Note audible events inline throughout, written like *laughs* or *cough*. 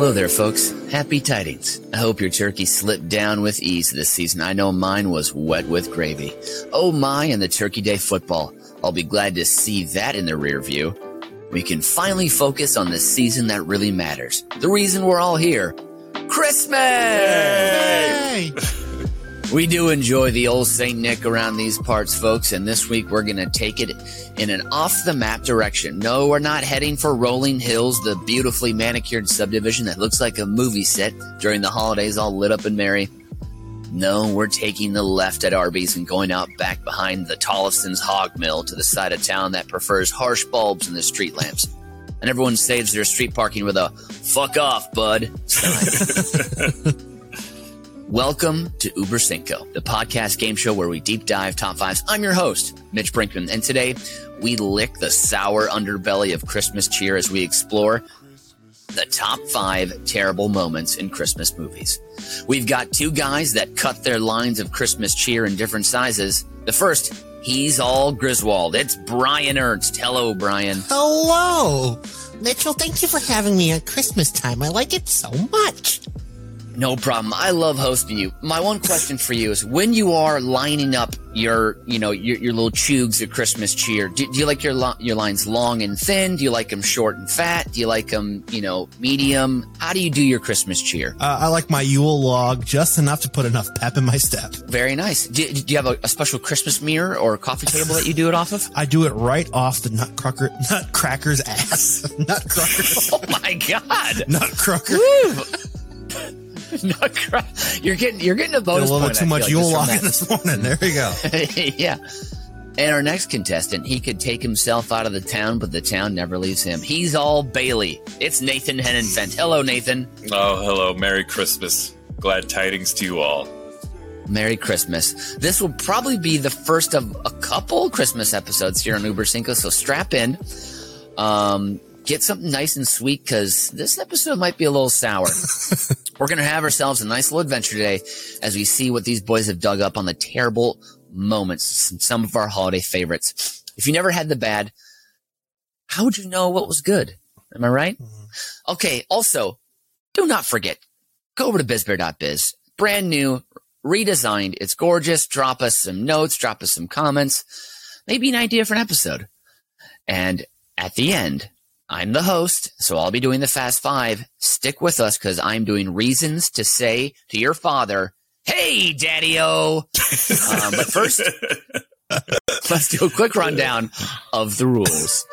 Hello there, folks. Happy tidings. I hope your turkey slipped down with ease this season. I know mine was wet with gravy. Oh my, and the Turkey Day football. I'll be glad to see that in the rear view. We can finally focus on the season that really matters. The reason we're all here. Christmas! Hey! *laughs* We do enjoy the old St. Nick around these parts, folks, and this week we're going to take it in an off the map direction. No, we're not heading for Rolling Hills, the beautifully manicured subdivision that looks like a movie set during the holidays, all lit up and merry. No, we're taking the left at Arby's and going out back behind the Tolliston's hog mill to the side of town that prefers harsh bulbs in the street lamps. And everyone saves their street parking with a fuck off, bud sign. *laughs* *laughs* Welcome to Uber Cinco, the podcast game show where we deep dive top fives. I'm your host, Mitch Brinkman, and today we lick the sour underbelly of Christmas cheer as we explore the top five terrible moments in Christmas movies. We've got two guys that cut their lines of Christmas cheer in different sizes. The first, he's all Griswold. It's Brian Ernst. Hello, Brian. Hello! Mitchell, thank you for having me at Christmas time. I like it so much. No problem. I love hosting you. My one question for you is when you are lining up your, you know, your, your little chugs of Christmas cheer, do, do you like your your lines long and thin? Do you like them short and fat? Do you like them, you know, medium? How do you do your Christmas cheer? Uh, I like my Yule log just enough to put enough pep in my step. Very nice. Do, do you have a, a special Christmas mirror or coffee table that you do it off of? I do it right off the nutcracker, nutcracker's ass. *laughs* nutcracker. *laughs* Oh my God. nutcracker. *laughs* Woo! Nutcracker. You're getting, you're getting a A little point. too I much feel Yule like, log just from this morning. There you go. *laughs* yeah. And our next contestant, he could take himself out of the town, but the town never leaves him. He's all Bailey. It's Nathan Hennenfent. Hello, Nathan. Oh, hello. Merry Christmas. Glad tidings to you all. Merry Christmas. This will probably be the first of a couple Christmas episodes here on Uber Cinco, so strap in. Um, get something nice and sweet because this episode might be a little sour. *laughs* We're going to have ourselves a nice little adventure today as we see what these boys have dug up on the terrible moments, some of our holiday favorites. If you never had the bad, how would you know what was good? Am I right? Mm-hmm. Okay. Also, do not forget, go over to bizbear.biz. Brand new, redesigned. It's gorgeous. Drop us some notes, drop us some comments, maybe an idea for an episode. And at the end, I'm the host, so I'll be doing the fast five. Stick with us because I'm doing reasons to say to your father, Hey, Daddy O. um, but first, *laughs* let's do a quick rundown of the rules.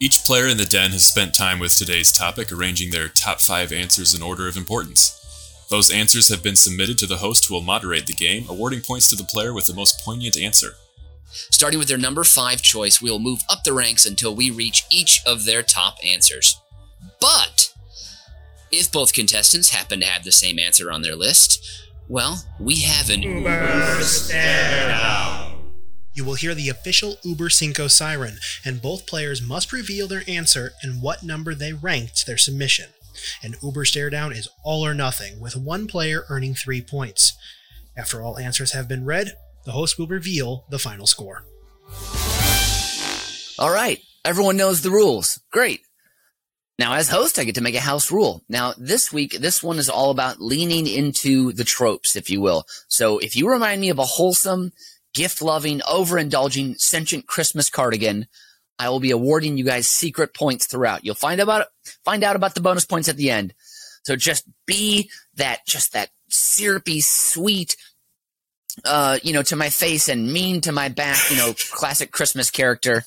Each player in the den has spent time with today's topic arranging their top five answers in order of importance. Those answers have been submitted to the host who will moderate the game, awarding points to the player with the most poignant answer. Starting with their number five choice, we will move up the ranks until we reach each of their top answers. But if both contestants happen to have the same answer on their list, well, we have an Uber stare down. You will hear the official Uber Cinco siren, and both players must reveal their answer and what number they ranked their submission. An Uber stare down is all or nothing, with one player earning three points. After all answers have been read, the host will reveal the final score. All right. Everyone knows the rules. Great. Now, as host, I get to make a house rule. Now, this week, this one is all about leaning into the tropes, if you will. So if you remind me of a wholesome, gift loving, overindulging, sentient Christmas cardigan, I will be awarding you guys secret points throughout. You'll find about find out about the bonus points at the end. So just be that, just that syrupy, sweet, uh, you know, to my face and mean to my back, you know, classic Christmas character.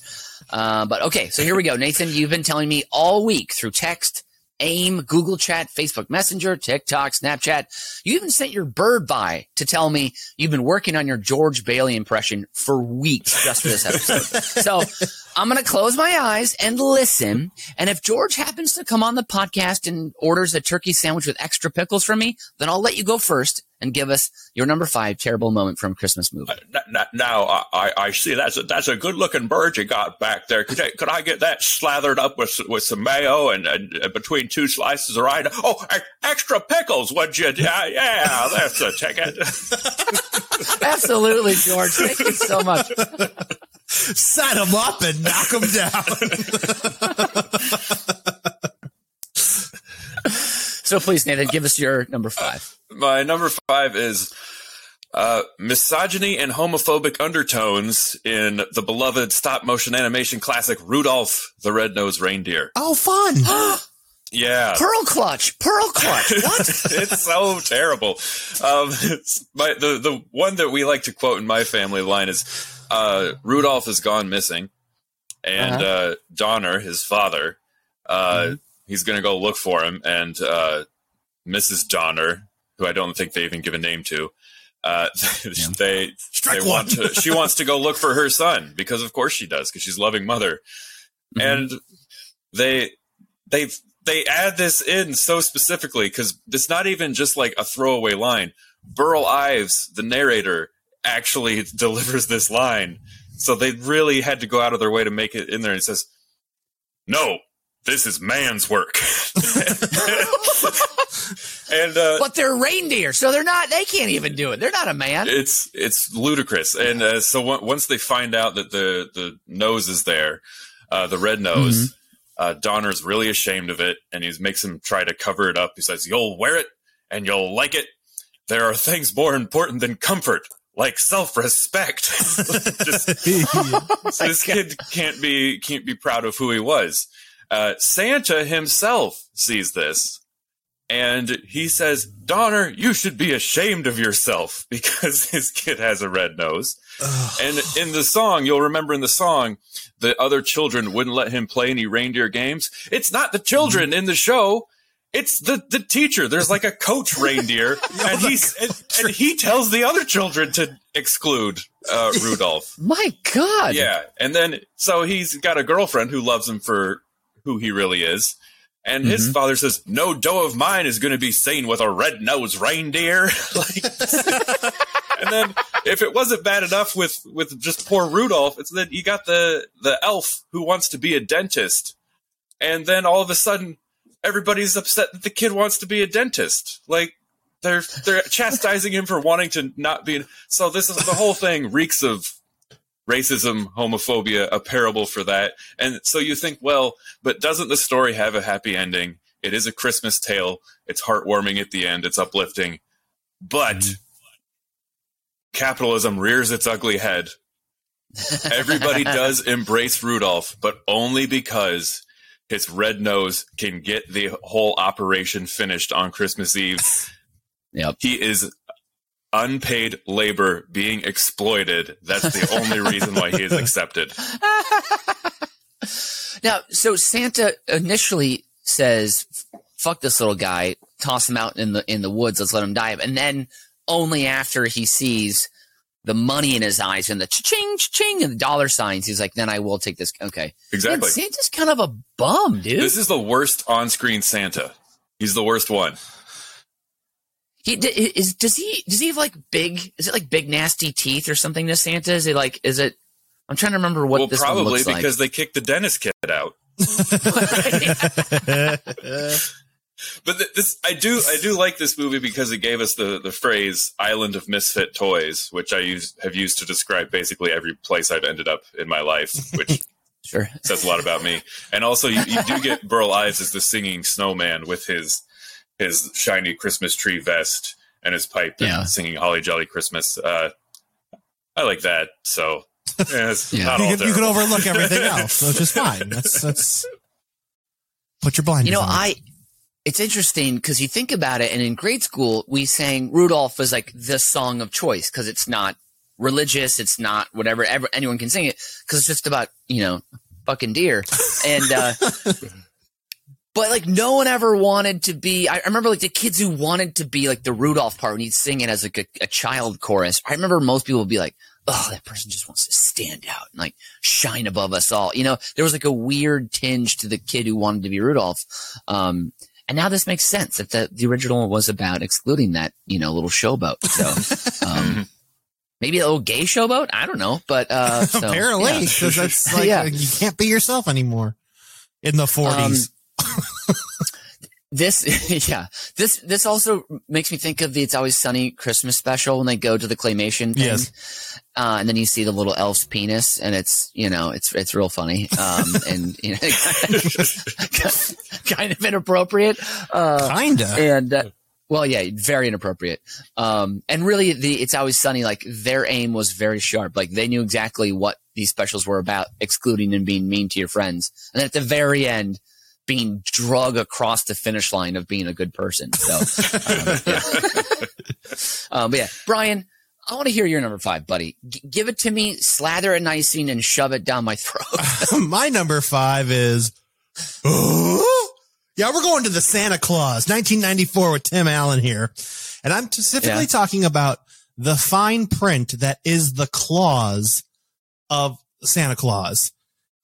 Uh, but okay, so here we go. Nathan, you've been telling me all week through text, AIM, Google Chat, Facebook Messenger, TikTok, Snapchat. You even sent your bird by to tell me you've been working on your George Bailey impression for weeks just for this episode. *laughs* so I'm going to close my eyes and listen. And if George happens to come on the podcast and orders a turkey sandwich with extra pickles from me, then I'll let you go first and give us your number five terrible moment from Christmas movie. N- Now I, I- see that's a, that's a good looking bird you got back there. Could I, could I get that slathered up with with some mayo and, and uh, between two slices of rice? Oh, extra pickles, would you? Yeah, yeah, that's a ticket. *laughs* Absolutely, George. Thank you so much. *laughs* Set him up and knock him down. So please, Nathan, give us your number five. My number five is uh, misogyny and homophobic undertones in the beloved stop motion animation classic Rudolph the Red-Nosed Reindeer. Oh, fun. *gasps* Yeah. Pearl clutch, pearl clutch. *laughs* What? it's so terrible. Um, it's *laughs* my, the the one that we like to quote in my family line is uh, Rudolph has gone missing, and uh Donner, his father, uh, he's going to go look for him, and uh, Mrs. Donner, who I don't think they even give a name to, uh, *laughs* they Strike they want to, *laughs* she wants to go look for her son because of course she does because she's a loving mother, and they they they add this in so specifically because it's not even just like a throwaway line. Burl Ives, the narrator, actually *laughs* delivers this line, so they really had to go out of their way to make it in there. And it says, "No, this is man's work," *laughs* and uh, but they're reindeer, so they're not. They can't even do it. They're not a man. it's it's ludicrous. And uh, so on- once they find out that the the nose is there, uh, the red nose, uh, Donner's really ashamed of it, and he makes him try to cover it up. He says, "You'll wear it, and you'll like it. There are things more important than comfort." Like self-respect. *laughs* Just, *laughs* so this kid can't be can't be proud of who he was. Uh, Santa himself sees this, and he says, "Donner, you should be ashamed of yourself *laughs* because his kid has a red nose." and in the song, you'll remember in the song, the other children wouldn't let him play any reindeer games. It's not the children in the show. It's the, the teacher. There's like a coach *laughs* reindeer, *laughs* and he's and, and he tells the other children to exclude uh, *laughs* Rudolph. My God. Yeah, and then so he's got a girlfriend who loves him for who he really is, and his father says, "No dough of mine is going to be seen with a red nosed reindeer." like, and then if it wasn't bad enough with with just poor Rudolph, it's then you got the the elf who wants to be a dentist, and then all of a sudden everybody's upset that the kid wants to be a dentist. Like they're they're *laughs* chastising him for wanting to not be. So this is the whole thing reeks of racism, homophobia, a parable for that. And so you think, well, but doesn't the story have a happy ending? It is a Christmas tale. It's heartwarming at the end. It's uplifting. But mm-hmm. capitalism rears its ugly head. Everybody *laughs* does embrace Rudolph, but only because his red nose can get the whole operation finished on Christmas Eve. *laughs* Yep. He is unpaid labor being exploited. That's the only reason why he is *laughs* accepted. *laughs* Now, so Santa initially says, "Fuck this little guy, toss him out in the in the woods, let's let him die." And then only after he sees the money in his eyes and the ch ching ch ching and the dollar signs, he's like, "Then I will take this." Okay, Exactly. Man, Santa's kind of a bum, dude. This is the worst on-screen Santa. He's the worst one. he is does he does he have like big? Is it like big nasty teeth or something? To Santa, is he like is it? I'm trying to remember what well, this one probably looks like. because they kicked the dentist kid out. *laughs* *laughs* *laughs* But th- this, I do, I do like this movie because it gave us the the phrase "island of misfit toys," which I use have used to describe basically every place I've ended up in my life, which *laughs* sure. says a lot about me. And also, you, you do get *laughs* Burl Ives as the singing snowman with his his shiny Christmas tree vest and his pipe Yeah. and singing "Holly Jolly Christmas." Uh, I like that. So *laughs* yeah, Yeah. You can, you could terrible. overlook everything else, which is fine. That's that's put your blinders You know, on. I. It's interesting because you think about it, and in grade school we sang Rudolph was like the song of choice because it's not religious, it's not whatever. Ever, anyone can sing it because it's just about you know fucking deer, and uh, *laughs* but like no one ever wanted to be. I remember like the kids who wanted to be like the Rudolph part when he'd sing it as like a, a child chorus. I remember most people would be like, "Oh, that person just wants to stand out and like shine above us all." You know, there was like a weird tinge to the kid who wanted to be Rudolph. Um, and now this makes sense that the, the original was about excluding that, you know, little showboat. So, *laughs* um, maybe a little gay showboat. I don't know, but, uh, *laughs* so, Apparently, yeah. because that's *laughs* like Yeah. you can't be yourself anymore in the forties. This, *laughs* yeah, this this also makes me think of the "It's Always Sunny" Christmas special when they go to the claymation thing, Yes. uh, and then you see the little elf's penis, and it's you know it's it's real funny, um, *laughs* and you know *laughs* kind of inappropriate, uh, Kinda. and uh, well, yeah, very inappropriate. Um, and really, the "It's Always Sunny" like their aim was very sharp, like they knew exactly what these specials were about, excluding and being mean to your friends, and at the very end being drug across the finish line of being a good person. So, um, yeah. um, but yeah, Brian, I want to hear your number five, buddy. G- give it to me, slather it in icing, and shove it down my throat. *laughs* My number five is. yeah, we're going to the Santa Claus, 1994 with Tim Allen here. And I'm specifically Yeah. talking about the fine print that is the clause of Santa Claus.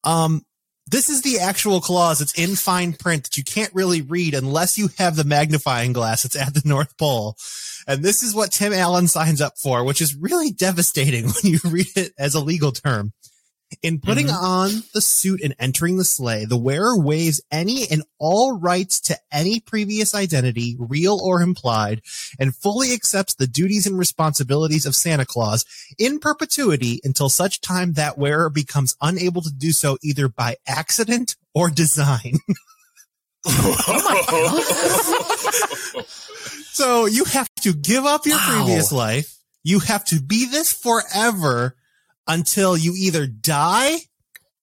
Um, this is the actual clause. It's in fine print that you can't really read unless you have the magnifying glass. It's at the North Pole. And this is what Tim Allen signs up for, which is really devastating *laughs* when you read it as a legal term. In putting mm-hmm. on the suit and entering the sleigh, the wearer waives any and all rights to any previous identity, real or implied, and fully accepts the duties and responsibilities of Santa Claus in perpetuity until such time that wearer becomes unable to do so either by accident or design. *laughs* Oh so you have to give up your Wow. previous life. You have to be this forever until you either die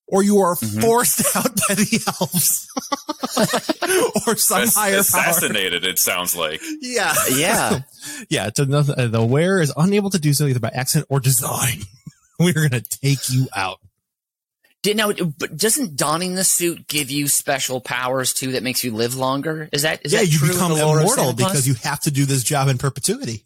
or you are Mhm. forced *laughs* out by the elves *laughs* or some Ass- higher power. assassinated, it sounds like. Yeah. yeah. *laughs* Yeah. So the, uh, the wearer is unable to do so either by accident or design. We're going to take you out. Did now, but doesn't donning the suit give you special powers too that makes you live longer? Is that is yeah. that You true become the lore of immortal because you have to do this job in perpetuity.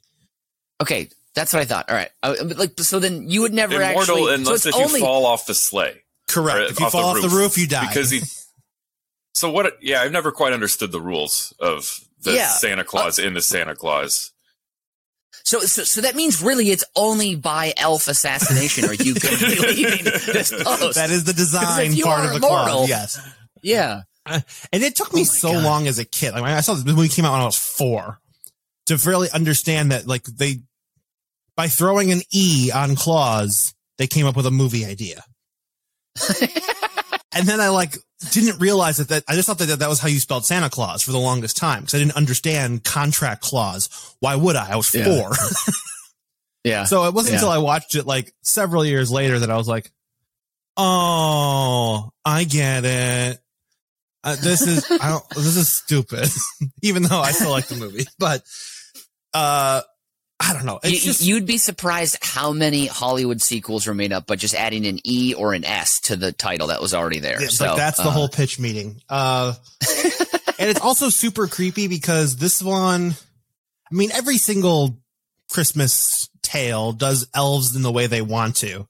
Okay, that's what I thought. All right, uh, but like so then you would never Immortal actually. so unless it's if you fall off the sleigh. Correct. If you off the fall off the roof. roof, you die. Because he. *laughs* So what? Yeah, I've never quite understood the rules of the Yeah. Santa Claus in the Santa Claus. So, so so that means really it's only by elf assassination are you going to be *laughs* leaving this post? that is the design part of the immortal- clause. Yes. yeah. And it took me Oh so God. long as a kid. Like I saw this movie came out when I was four to really understand that like they, by throwing an E on clause, they came up with a movie idea. *laughs* and then I like didn't realize that, that I just thought that that was how you spelled Santa Claus for the longest time because I didn't understand contract clause. Why would I? I was Yeah. four. *laughs* Yeah. So it wasn't Yeah. until I watched it like several years later that I was like, "Oh, I get it. Uh, this is I don't. This is stupid." *laughs* Even though I still like the movie, but uh, I don't know. You, just, you'd be surprised how many Hollywood sequels were made up by just adding an E or an S to the title that was already there. yeah, so like that's the uh, whole pitch meeting. Uh, *laughs* and it's also super creepy because this one, I mean, every single Christmas tale does elves in the way they want to.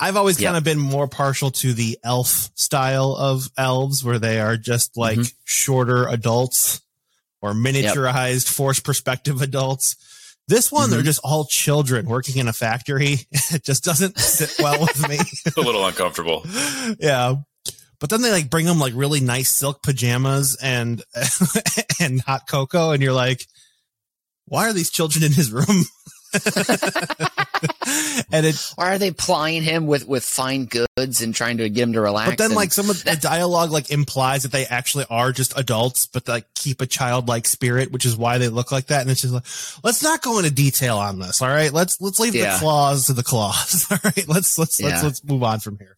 I've always Yep. kind of been more partial to the elf style of elves where they are just like Mhm. shorter adults or miniaturized force perspective adults. This one, they're Mhm. just all children working in a factory. *laughs* It just doesn't sit well with me. *laughs* a little uncomfortable. yeah. But then they like bring them like really nice silk pajamas and *laughs* and hot cocoa, and you're like, why are these children in his room? *laughs* and it, Why are they plying him with with fine goods and trying to get him to relax? but then and- like some of the *laughs* dialogue like implies that they actually are just adults, but like keep a childlike spirit, which is why they look like that. And it's just like, let's not go into detail on this. All right, let's let's leave Yeah. the claws to the claws. *laughs* All right, let's let's Yeah. let's let's move on from here.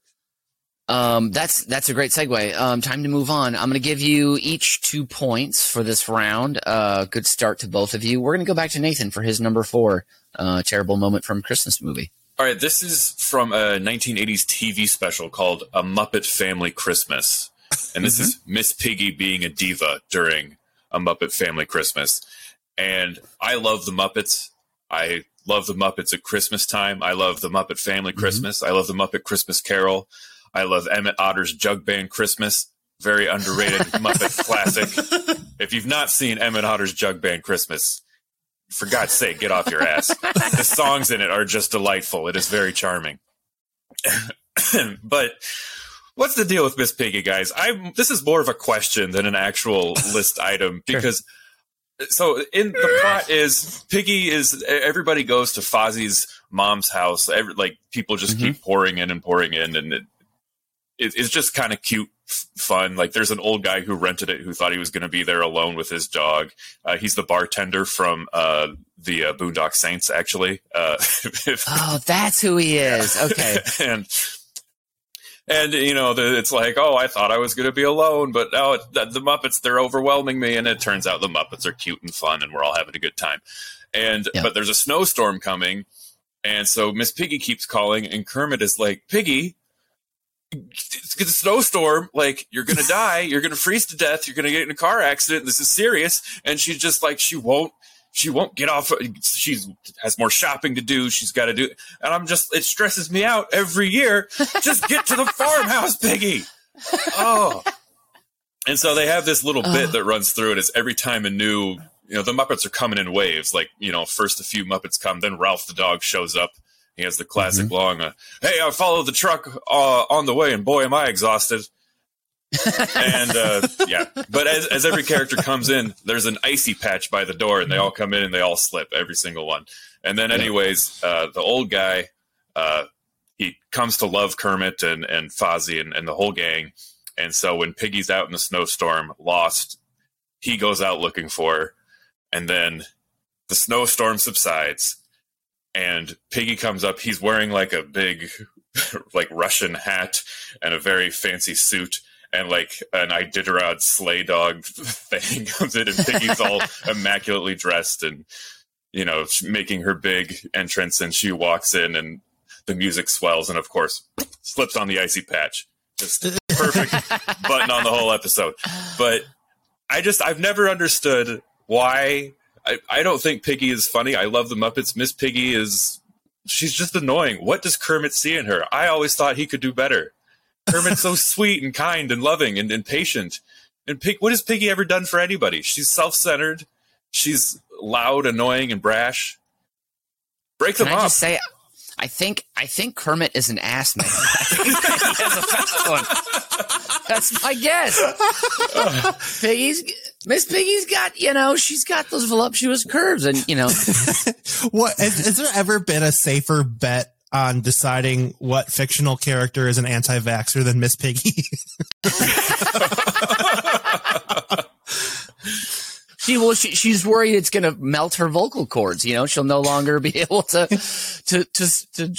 Um, that's that's a great segue. Um, time to move on. I'm going to give you each two points for this round. Uh, good start to both of you. We're going to go back to Nathan for his number four. Uh, terrible moment from Christmas movie. All right, this is from a 1980s TV special called A Muppet Family Christmas. And this is Miss Piggy being a diva during A Muppet Family Christmas. And I love the Muppets. I love the Muppets at Christmas time. I love the Muppet Family Christmas. I love the Muppet Christmas Carol. I love Emmett Otter's Jug Band Christmas. Very underrated *laughs* Muppet classic. If you've not seen Emmett Otter's Jug Band Christmas, for God's sake, get off your ass. the *laughs* songs in it are just delightful. It is very charming. *coughs* but What's the deal with Miss Piggy, guys? I'm. This is more of a question than an actual *laughs* list item because. So in the *laughs* plot is Piggy is everybody goes to Fozzie's mom's house. Every, like people just keep mm-hmm. pouring in and pouring in, and it, it it's just kind of cute, f- fun. Like there's an old guy who rented it who thought he was going to be there alone with his dog. Uh, he's the bartender from uh, the uh, Boondock Saints, actually. Uh, *laughs* if- Oh, that's who he is. Okay. *laughs* and and you know the, it's like oh i thought i was going to be alone but now it, the, the muppets they're overwhelming me and it turns out the muppets are cute and fun and we're all having a good time and Yeah. but there's a snowstorm coming and so miss piggy keeps calling and kermit is like piggy it's a snowstorm like you're gonna die you're gonna freeze to death you're gonna get in a car accident this is serious. And she's just like she won't she won't get off She has more shopping to do she's got to do and i'm just it stresses me out every year just get to the farmhouse piggy oh. And so they have this little bit that runs through it is every time a new you know the muppets are coming in waves like you know first a few muppets come then Rowlf the dog shows up he has the classic long uh, hey i followed the truck uh, on the way and boy am i exhausted. And uh, *laughs* yeah, but as, as every character comes in, there's an icy patch by the door, and they all come in and they all slip, every single one. And then, anyways, uh, the old guy, uh, he comes to love Kermit and and Fozzie and, and the whole gang. And so when Piggy's out in the snowstorm, lost, he goes out looking for her, and then the snowstorm subsides, and Piggy comes up. He's wearing like a big, *laughs* like Russian hat and a very fancy suit and like an Iditarod sleigh dog *laughs* thing comes *laughs* in, and Piggy's all immaculately dressed and you know making her big entrance, and she walks in, and the music swells, and of course slips on the icy patch. Just perfect button on the whole episode. But I just I've never understood why. I, I don't think Piggy is funny. I love the Muppets. Miss Piggy is she's just annoying. What does Kermit see in her? I always thought he could do better. Kermit's so *laughs* sweet and kind and loving and, and patient. And Pig, what has Piggy ever done for anybody? She's self-centered. She's loud, annoying, and brash. Break Can them I up. just say, I think I think Kermit is an ass man. *laughs* I has a fast one. That's my guess. *laughs* Piggy's Miss Piggy's got you know she's got those voluptuous curves, and you know *laughs* What has, has there ever been a safer bet on deciding what fictional character is an anti-vaxxer than Miss Piggy? *laughs* *laughs* she will she, she's worried it's going to melt her vocal cords. You know she'll no longer be *laughs* able to to to to,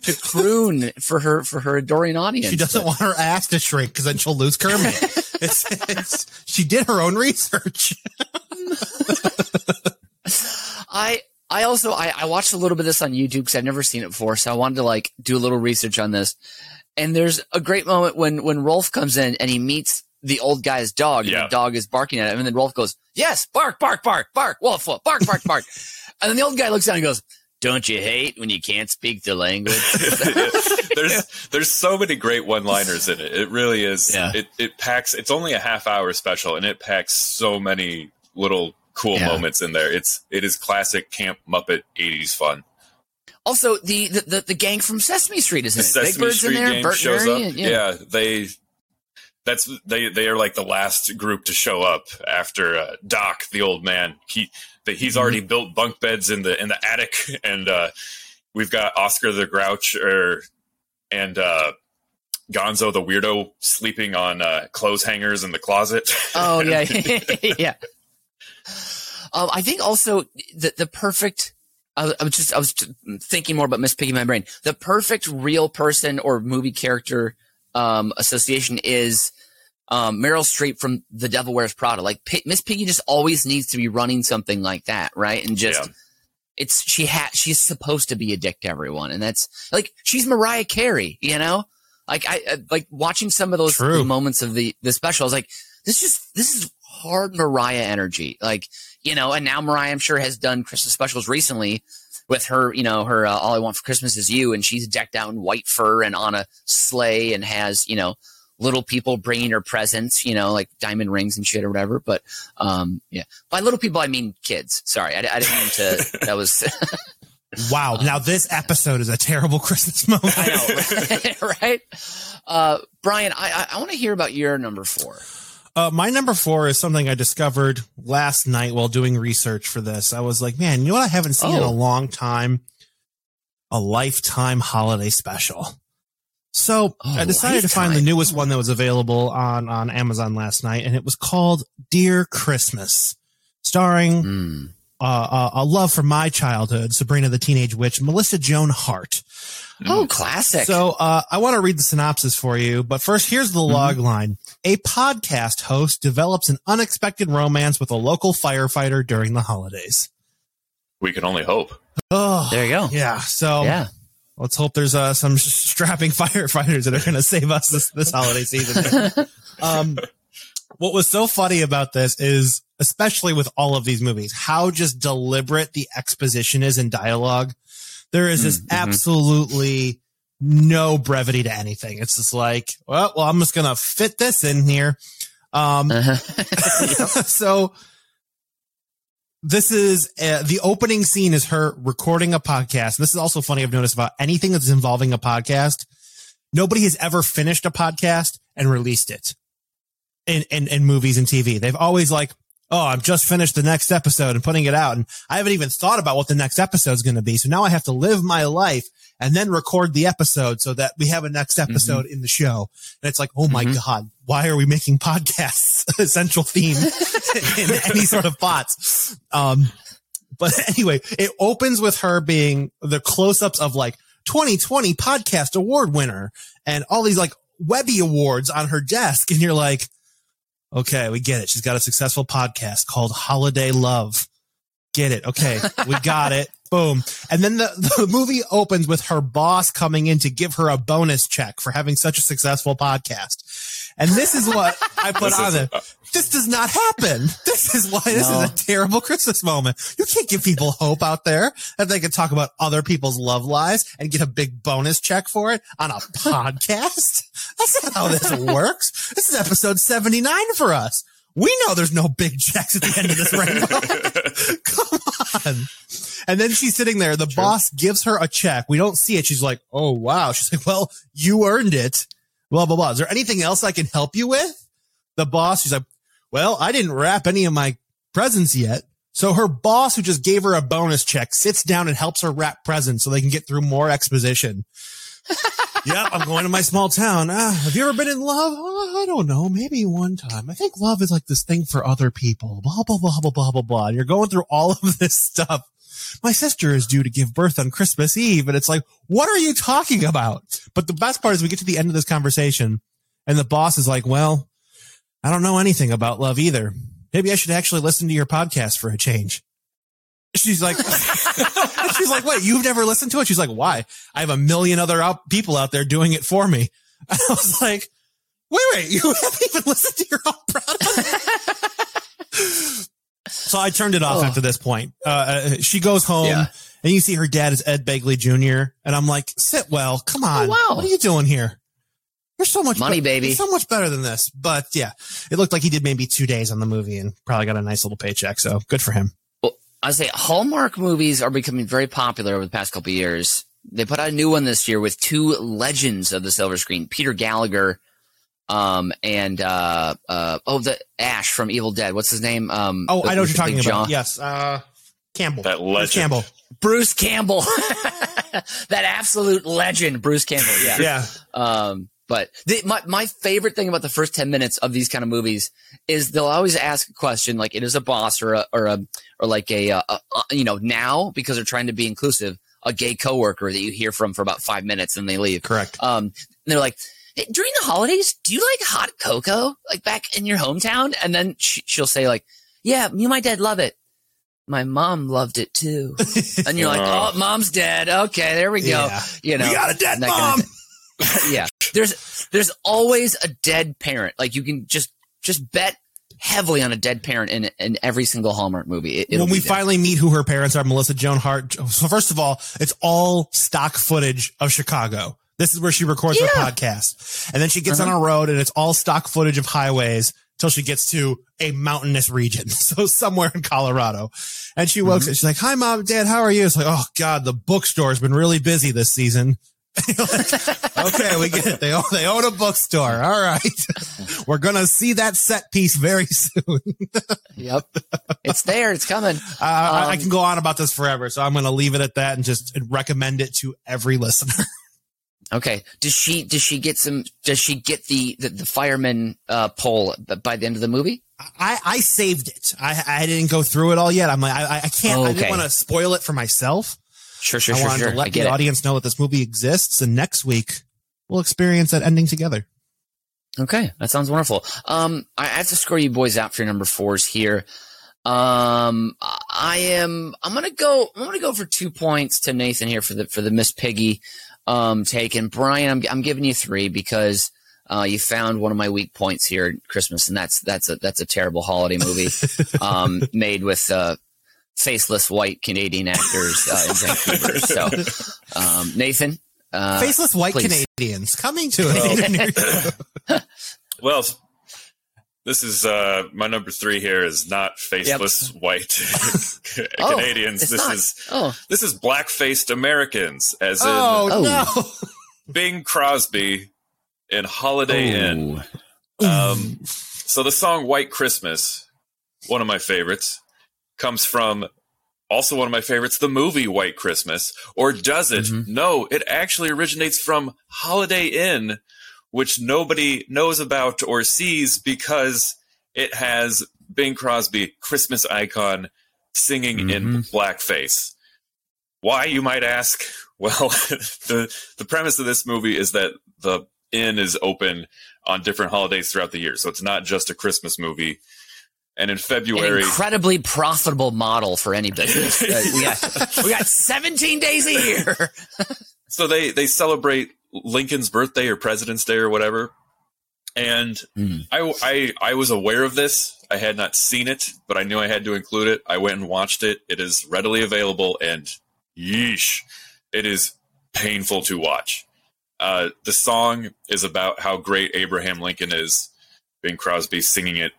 to croon for her for her adoring audience. she doesn't want her ass to shrink because then she'll lose Kermit. *laughs* it's, it's, she did her own research. *laughs* I I also I, I watched a little bit of this on YouTube because I've never seen it before, so I wanted to like do a little research on this. And there's a great moment when when Rowlf comes in and he meets the old guy's dog. And Yeah. the dog is barking at him, and then Rowlf goes, "Yes, bark, bark, bark, bark, Wolf, Wolf, bark, bark, bark." *laughs* and then the old guy looks down and goes, "Don't you hate when you can't speak the language?" *laughs* there's there's so many great one-liners in it. It really is. Yeah. It it packs. It's only a half hour special, and it packs so many little cool Yeah. moments in there. It's it is classic camp Muppet '80s fun. also, the, the the the gang from Sesame Street is in The it. Big Sesame Bird's Street in there. game Bert shows up. and- yeah. they. That's they. They are like the last group to show up after uh, Doc, the old man. He that he's Mm-hmm. already built bunk beds in the in the attic, *laughs* and uh, we've got Oscar the Grouch or and uh, Gonzo the weirdo sleeping on uh, clothes hangers in the closet. Oh yeah, *laughs* *laughs* yeah. Um, I think also the the perfect. I was, I was just I was thinking more about Miss Piggy my brain. The perfect real person or movie character um, association is um, Meryl Streep from The Devil Wears Prada. Like Pi- Miss Piggy just always needs to be running something like that, right? And just Yeah. it's she ha- she's supposed to be a dick to everyone, and that's like she's Mariah Carey, you know. Like I uh, like watching some of those True. moments of the the special. I was like, this just this is hard Mariah energy, like you know. And now Mariah, I'm sure, has done Christmas specials recently with her, you know, her uh, "All I Want for Christmas Is You," and she's decked out in white fur and on a sleigh and has you know little people bringing her presents, you know, like diamond rings and shit or whatever. But um, yeah, by little people I mean kids. Sorry, I, I didn't mean to. *laughs* That was *laughs* Wow. Now this episode is a terrible Christmas moment. I know, *laughs* right? Uh, Brian, I, I, I want to hear about your number four. Uh, my number four is something I discovered last night while doing research for this. I was like, man, you know what I haven't seen in a Oh. long time? A lifetime holiday special. So Oh, I decided to find the newest one that was available on, on Amazon last night, and it was called Dear Christmas, starring Mm. uh, a love from my childhood, Sabrina the Teenage Witch, Melissa Joan Hart. Oh, classic. So uh, I want to read the synopsis for you, but first, here's the log line. A podcast host develops an unexpected romance with a local firefighter during the holidays. We can only hope. Oh, there you go. yeah. So Yeah. let's hope there's uh, some strapping *laughs* firefighters that are going to save us this, this holiday season. *laughs* um, what was so funny about this is, especially with all of these movies, how just deliberate the exposition is in dialogue. There is just Mhm. absolutely no brevity to anything. It's just like, well, well, I'm just going to fit this in here. Um, *laughs* *laughs* so this is uh, the opening scene is her recording a podcast. This is also funny. I've noticed about anything that's involving a podcast. Nobody has ever finished a podcast and released it in, in, in movies and TV. They've always like, Oh, I've just finished the next episode and putting it out. And I haven't even thought about what the next episode is going to be. So now I have to live my life and then record the episode so that we have a next episode in the show. And it's like, oh my Mhm. God, why are we making podcasts *laughs* a central theme *laughs* in any sort of plots? Um, but *laughs* anyway, it opens with her being the close ups of like 2020 podcast award winner and all these like Webby awards on her desk. And you're like, okay, we get it. She's got a successful podcast called Holiday Love. Get it. Okay. We got it. *laughs* Boom. And then the, the movie opens with her boss coming in to give her a bonus check for having such a successful podcast. And this is what I put This on is- there. This does not happen. *laughs* This is why this No. is a terrible Christmas moment. You can't give people hope out there that they can talk about other people's love lives and get a big bonus check for it on a *laughs* podcast. That's not how this works. This is episode 79 for us. We know there's no big checks at the end of this rainbow. *laughs* Come on. And then she's sitting there. The boss gives her a check. We don't see it. She's like, Oh, wow. She's like, well, you earned it. Blah, blah, blah. Is there anything else I can help you with? The boss, she's like, well, I didn't wrap any of my presents yet. So her boss, who just gave her a bonus check, sits down and helps her wrap presents so they can get through more exposition. *laughs* yep, I'm going to my small town. Ah, have you ever been in love? Oh, I don't know. Maybe one time. I think love is like this thing for other people. Blah, blah, blah, blah, blah, blah, blah. And you're going through all of this stuff. My sister is due to give birth on Christmas Eve. And it's like, what are you talking about? But the best part is we get to the end of this conversation and the boss is like, well, I don't know anything about love either. Maybe I should actually listen to your podcast for a change. She's like, *laughs* she's like, wait, you've never listened to it? She's like, why? I have a million other out- people out there doing it for me. *laughs* I was like, wait, wait, you *laughs* haven't even listened to your own product. so I turned it off Oh. after this point. Uh, Uh, she goes home Yeah. and you see her dad is Ed Begley Jr. And I'm like, sit well, come on. Oh, wow. What are you doing here? You're so much Money, be- baby. so much better than this. But yeah, it looked like he did maybe two days on the movie and probably got a nice little paycheck. So good for him. I say Hallmark movies are becoming very popular over the past couple of years. They put out a new one this year with two legends of the silver screen, Peter Gallagher, um, and uh, uh, oh, the Ash from Evil Dead. What's his name? Um, Oh, the- I know what you're talking big about. jaw. Yes. Uh, Campbell. That legend. Bruce. Campbell. Bruce Campbell, *laughs* that absolute legend, Bruce Campbell. Yeah. *laughs* Yeah. Um, but the, my, my favorite thing about the first 10 minutes of these kind of movies is they'll always ask a question like it is a boss or a, or a, or like a, uh, a, a, you know, now because they're trying to be inclusive, a gay coworker that you hear from for about five minutes and they leave. Correct. Um, and they're like, "Hey, during the holidays, do you like hot cocoa like back in your hometown? And then sh- she'll say like, yeah, me and my dad love it. My mom loved it too. *laughs* And you're like, Oh. oh, mom's dead. Okay, there we go. Yeah. You know, we got a dead that kind mom. of thing. *laughs* yeah. There's there's always a dead parent. Like you can just just bet heavily on a dead parent in in every single Hallmark movie. It, when we finally meet who her parents are, Melissa Joan Hart. So first of all, it's all stock footage of Chicago. This is where she records her podcast. And then she gets Uh-huh. on a road and it's all stock footage of highways till she gets to a mountainous region. *laughs* So somewhere in Colorado. And she wakes Mm-hmm. up. She's like, hi, mom, dad. How are you? It's like, oh God, the bookstore's been really busy this season. *laughs* okay, we get it. They own, they own a bookstore. All right. *laughs* We're going to see that set piece very soon. *laughs* Yep. it's there. It's coming. Uh, I, I Um, can go on about this forever. So I'm going to leave it at that and just recommend it to every listener. Okay. Does she does she get some does she get the the, the fireman uh pole by the end of the movie? I, I saved it. I, I didn't go through it all yet. I'm like, I, I can't, I Okay. didn't want to spoil it for myself. Sure, sure, I sure, wanted sure. to let the it. audience know that this movie exists. And next week we'll experience that ending together. Okay, that sounds wonderful. Um, I have to score you boys out for your number fours here. Um, I am. I'm gonna go. I'm gonna go for two points to Nathan here for the for the Miss Piggy um take, and Brian. I'm I'm giving you three because uh, you found one of my weak points here at Christmas, and that's that's a that's a terrible holiday movie *laughs* um, made with uh, faceless white Canadian actors uh, in Vancouver. So, um, Nathan. Uh, Faceless white please. Canadians coming to it. *laughs* Well, this is uh my number three here is not faceless white *laughs* Oh, Canadians. it's This not. is oh, this is black faced Americans, as in oh, Oh. no. Bing Crosby in Holiday Inn. Um, so the song White Christmas, one of my favorites, comes from also one of my favorites, the movie White Christmas. Or does it? Mhm. No, it actually originates from Holiday Inn, which nobody knows about or sees because it has Bing Crosby, Christmas icon, singing in Mhm. blackface. Why, you might ask? *laughs* Well, *laughs* the the premise of this movie is that the inn is open on different holidays throughout the year, so it's not just a Christmas movie. And in February, an incredibly profitable model for any business. *laughs* Uh, we got we got 17 days a year. *laughs* so they they celebrate Lincoln's birthday or President's Day or whatever. And Hmm. I, I I was aware of this. I had not seen it, but I knew I had to include it. I went and watched it. It is readily available, and yeesh, it is painful to watch. Uh, the song is about how great Abraham Lincoln is. Bing Crosby singing it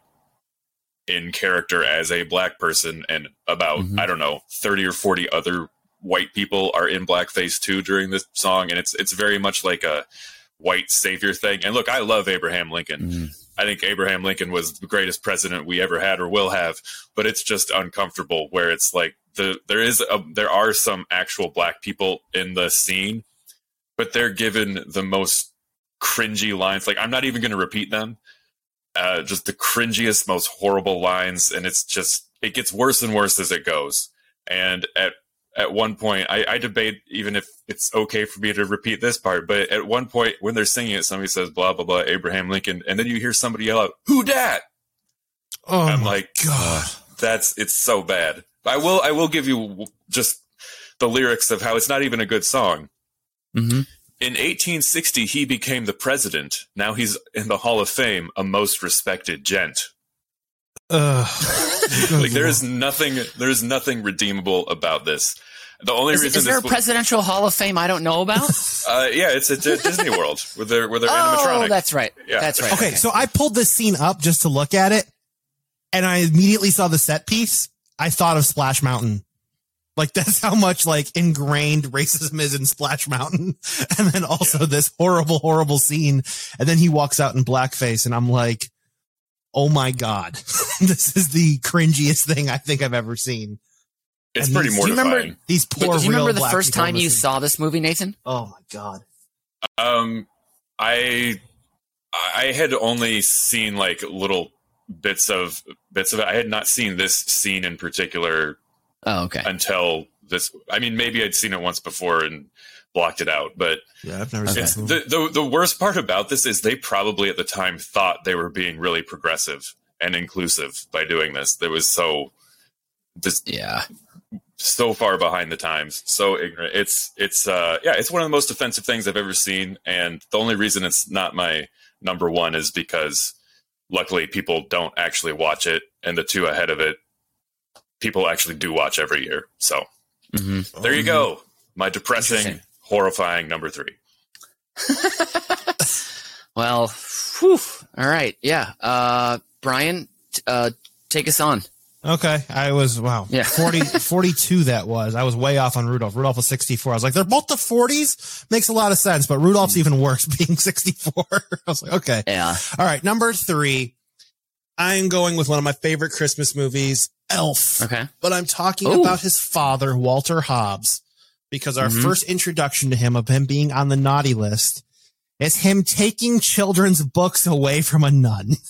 in character as a black person, and about Mhm. I don't know thirty or forty other white people are in blackface too during this song, and it's it's very much like a white savior thing. And look, I love Abraham Lincoln. I think Abraham Lincoln was the greatest president we ever had or will have, but it's just uncomfortable where it's like the there is a, there are some actual black people in the scene, but they're given the most cringy lines. Like I'm not even going to repeat them. Uh, just the cringiest, most horrible lines, and it's just it gets worse and worse as it goes. And at at one point, I, I debate even if it's okay for me to repeat this part, but at one point when they're singing it, somebody says blah blah blah Abraham Lincoln, and then you hear somebody yell out, "Who dat?" Oh, I'm my like, God. that's it's so bad. I will I will give you just the lyrics of how it's not even a good song. Mm-hmm. In 1860, he became the president. Now he's in the Hall of Fame, a most respected gent. Ugh. *laughs* like there is nothing, there is nothing redeemable about this. The only Is, reason is there a this, presidential Hall of Fame I don't know about? *laughs* uh, yeah, it's at Disney World where they're where they're *laughs* oh, animatronic. that's right. Yeah. That's right. Okay, so I pulled this scene up just to look at it, and I immediately saw the set piece. I thought of Splash Mountain. Like that's how much like ingrained racism is in Splash Mountain. *laughs* And then also this horrible, horrible scene. And then he walks out in blackface and I'm like, oh my God, *laughs* this is the cringiest thing I think I've ever seen. it's And pretty these- do you remember These poor do you remember the first time you saw this movie, Nathan? Oh my God. Um, I I had only seen like little bits of bits of it. I had not seen this scene in particular Oh, okay. until this. I mean, maybe I'd seen it once before and blocked it out, but Yeah, I've never Okay. seen this movie. the, the the worst part about this is they probably at the time thought they were being really progressive and inclusive by doing this. There was so this Yeah. so far behind the times, so ignorant. It's it's uh yeah, it's one of the most offensive things I've ever seen, and the only reason it's not my number one is because luckily people don't actually watch it, and the two ahead of it, people actually do watch every year. So hmm there you go, my depressing, horrifying number three. *laughs* Well, whew. all right. Yeah. Uh, Brian, t- uh, take us on. Okay, I was wow, Yeah. *laughs* 40, 42 That was I was way off on Rudolph. Rudolph was sixty four. I was like, they're both the forties. Makes a lot of sense, but Rudolph's even worse, *laughs* being sixty four. I was like, okay, Yeah. all right. Number three, I'm going with one of my favorite Christmas movies, Elf. Okay. But I'm talking Ooh. about his father, Walter Hobbs, because our Mhm. first introduction to him of him being on the naughty list is him taking children's books away from a nun. *laughs*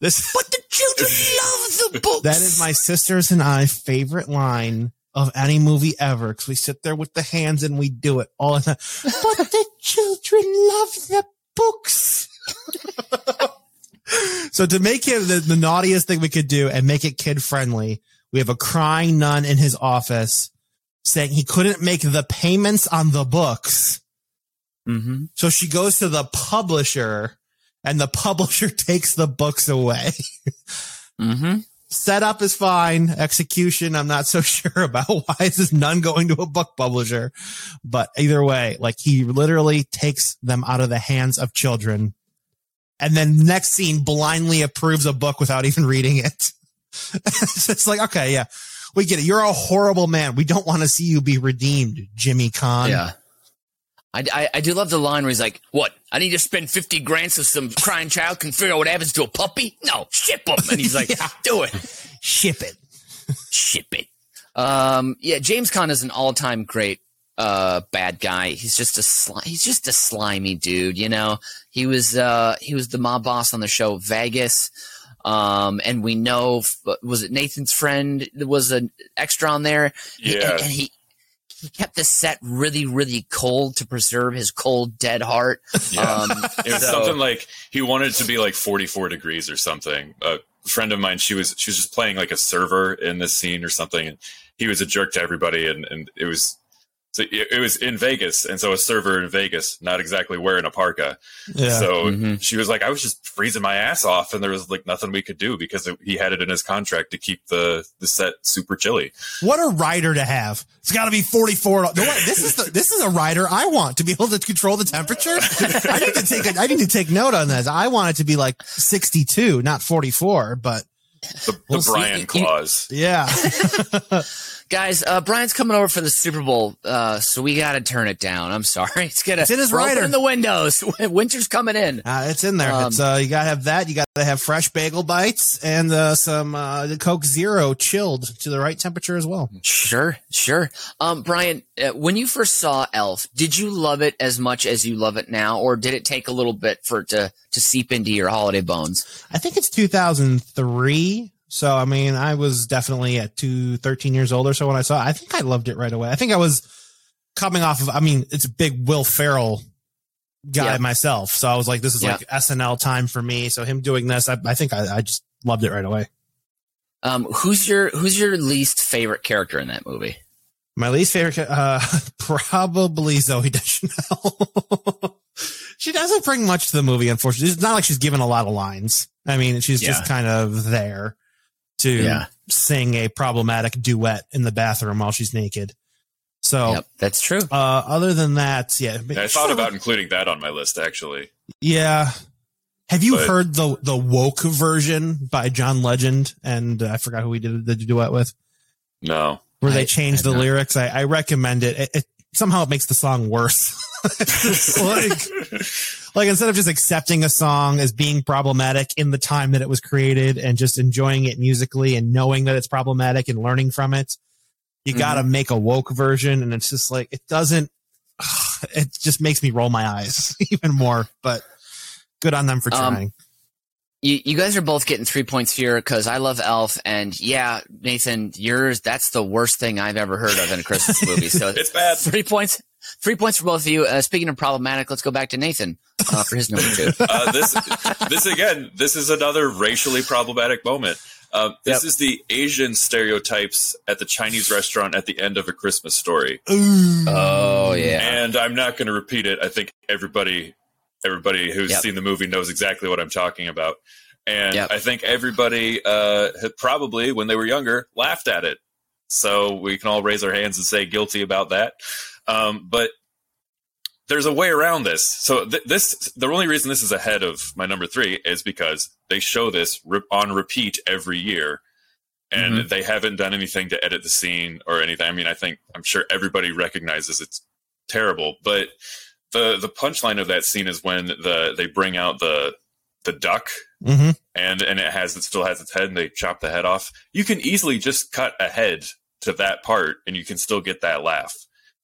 This But the children love the *laughs* books. that is my sister's and I favorite line of any movie ever because we sit there with the hands and we do it all the time. but the children love the books. *laughs* so to make it the, the naughtiest thing we could do and make it kid friendly, we have a crying nun in his office saying he couldn't make the payments on the books. Mm-hmm. So she goes to the publisher and the *laughs* publisher takes the books away. Mm-hmm. setup is fine. Execution, I'm not so *laughs* sure about. Why is this nun going to a book publisher? But either way, like he literally takes them out of the hands of children. And then next scene blindly approves a book without even reading it. *laughs* it's like, okay, yeah, we get it. You're a horrible man. We don't want to see you be redeemed, Jimmy Caan. Yeah. I, I, I do love the line where he's like, what? I need to spend 50 grand so some crying child can figure out what happens to a puppy? No, ship him. And he's like, *laughs* Yeah. do it. Ship it. Ship it. Um, yeah, James Caan is an all-time great uh bad guy. He's just a sli- he's just a slimy dude, you know. He was uh he was the mob boss on the show Vegas. Um and we know was it Nathan's friend that was an extra on there Yeah. and, and he he kept the set really really cold to preserve his cold dead heart. Yeah. Um *laughs* It was so- something like he wanted it to be like 44 degrees or something. A friend of mine, she was she was just playing like a server in this scene or something, and he was a jerk to everybody, and and it was so it, it was in Vegas, and so a server in Vegas, not exactly wearing a parka. Yeah. So Mhm. she was like, I was just freezing my ass off, and there was like nothing we could do because it, he had it in his contract to keep the the set super chilly. What a rider to have. It's got to be 44. No, wait, this is the, *laughs* this is a rider I want to be able to control the temperature. I need to take a, I need to take note on this. I want it to be like 62, not 44, but The, the We'll see. Brian You- clause. yeah. *laughs* *laughs* Guys, uh, Brian's coming over for the Super Bowl, uh, so we got to turn it down. I'm sorry. *laughs* It's gonna. It's in his rider. opening the windows. *laughs* Winter's coming in. Uh, it's in there. Um, it's, uh, you got to have that. You got to have fresh bagel bites and, uh, some, uh, Coke Zero chilled to the right temperature as well. Sure, sure. Um, Brian, uh, when you first saw Elf, did you love it as much as you love it now, or did it take a little bit for it to to seep into your holiday bones? I think it's 2003. So, I mean, I was definitely at two, 13 years old or so when I saw it. I think I loved it right away. I think I was coming off of, I mean, it's a big Will Ferrell guy Yeah. myself. So I was like, this is Yeah. like SNL time for me. So him doing this, I, I think I, I just loved it right away. Um, who's your who's your least favorite character in that movie? My least favorite, uh, *laughs* probably Zooey *laughs* Deschanel. she doesn't bring much to the movie, unfortunately. It's not like she's given a lot of lines. I mean, she's just kind of there to Yeah. sing a problematic duet in the bathroom while she's naked. So, Yep, that's true. uh, other than that, yeah. I thought about including that on my list actually. yeah. Have you But- heard the, the woke version by John Legend? And uh, I forgot who we did the duet with. No. where they changed the not- lyrics. I, I recommend it. It, it. Somehow it makes the song worse. *laughs* Like, like instead of just accepting a song as being problematic in the time that it was created and just enjoying it musically and knowing that it's problematic and learning from it, you Mhm. got to make a woke version. And it's just like, it doesn't, *sighs* it just makes me roll my eyes *laughs* even more, but good on them for Um, trying. You, you guys are both getting three points here because I love Elf, and yeah, Nathan, yours that's the worst thing I've ever heard of in a Christmas movie. So *laughs* It's bad. three points, three points for both of you. Uh, speaking of problematic, let's go back to Nathan uh, for his number two. *laughs* Uh, this this again, this is another racially problematic moment. Uh, this Yep. is the Asian stereotypes at the Chinese restaurant at the end of a Christmas story. Ooh. Oh yeah, And I'm not going to repeat it. I think everybody everybody who's Yep. seen the movie knows exactly what I'm talking about. And Yep. I think everybody uh, probably, when they were younger, laughed at it. So we can all raise our hands and say guilty about that. Um, but there's a way around this. So th- this, the only reason this is ahead of my number three is because they show this re- on repeat every year, and Mhm. they haven't done anything to edit the scene or anything. I mean, I think I'm sure everybody recognizes it's terrible, but the the punchline of that scene is when the they bring out the the duck hmm and and it has it still has its head and they chop the head off. You can easily just cut ahead to that part and you can still get that laugh.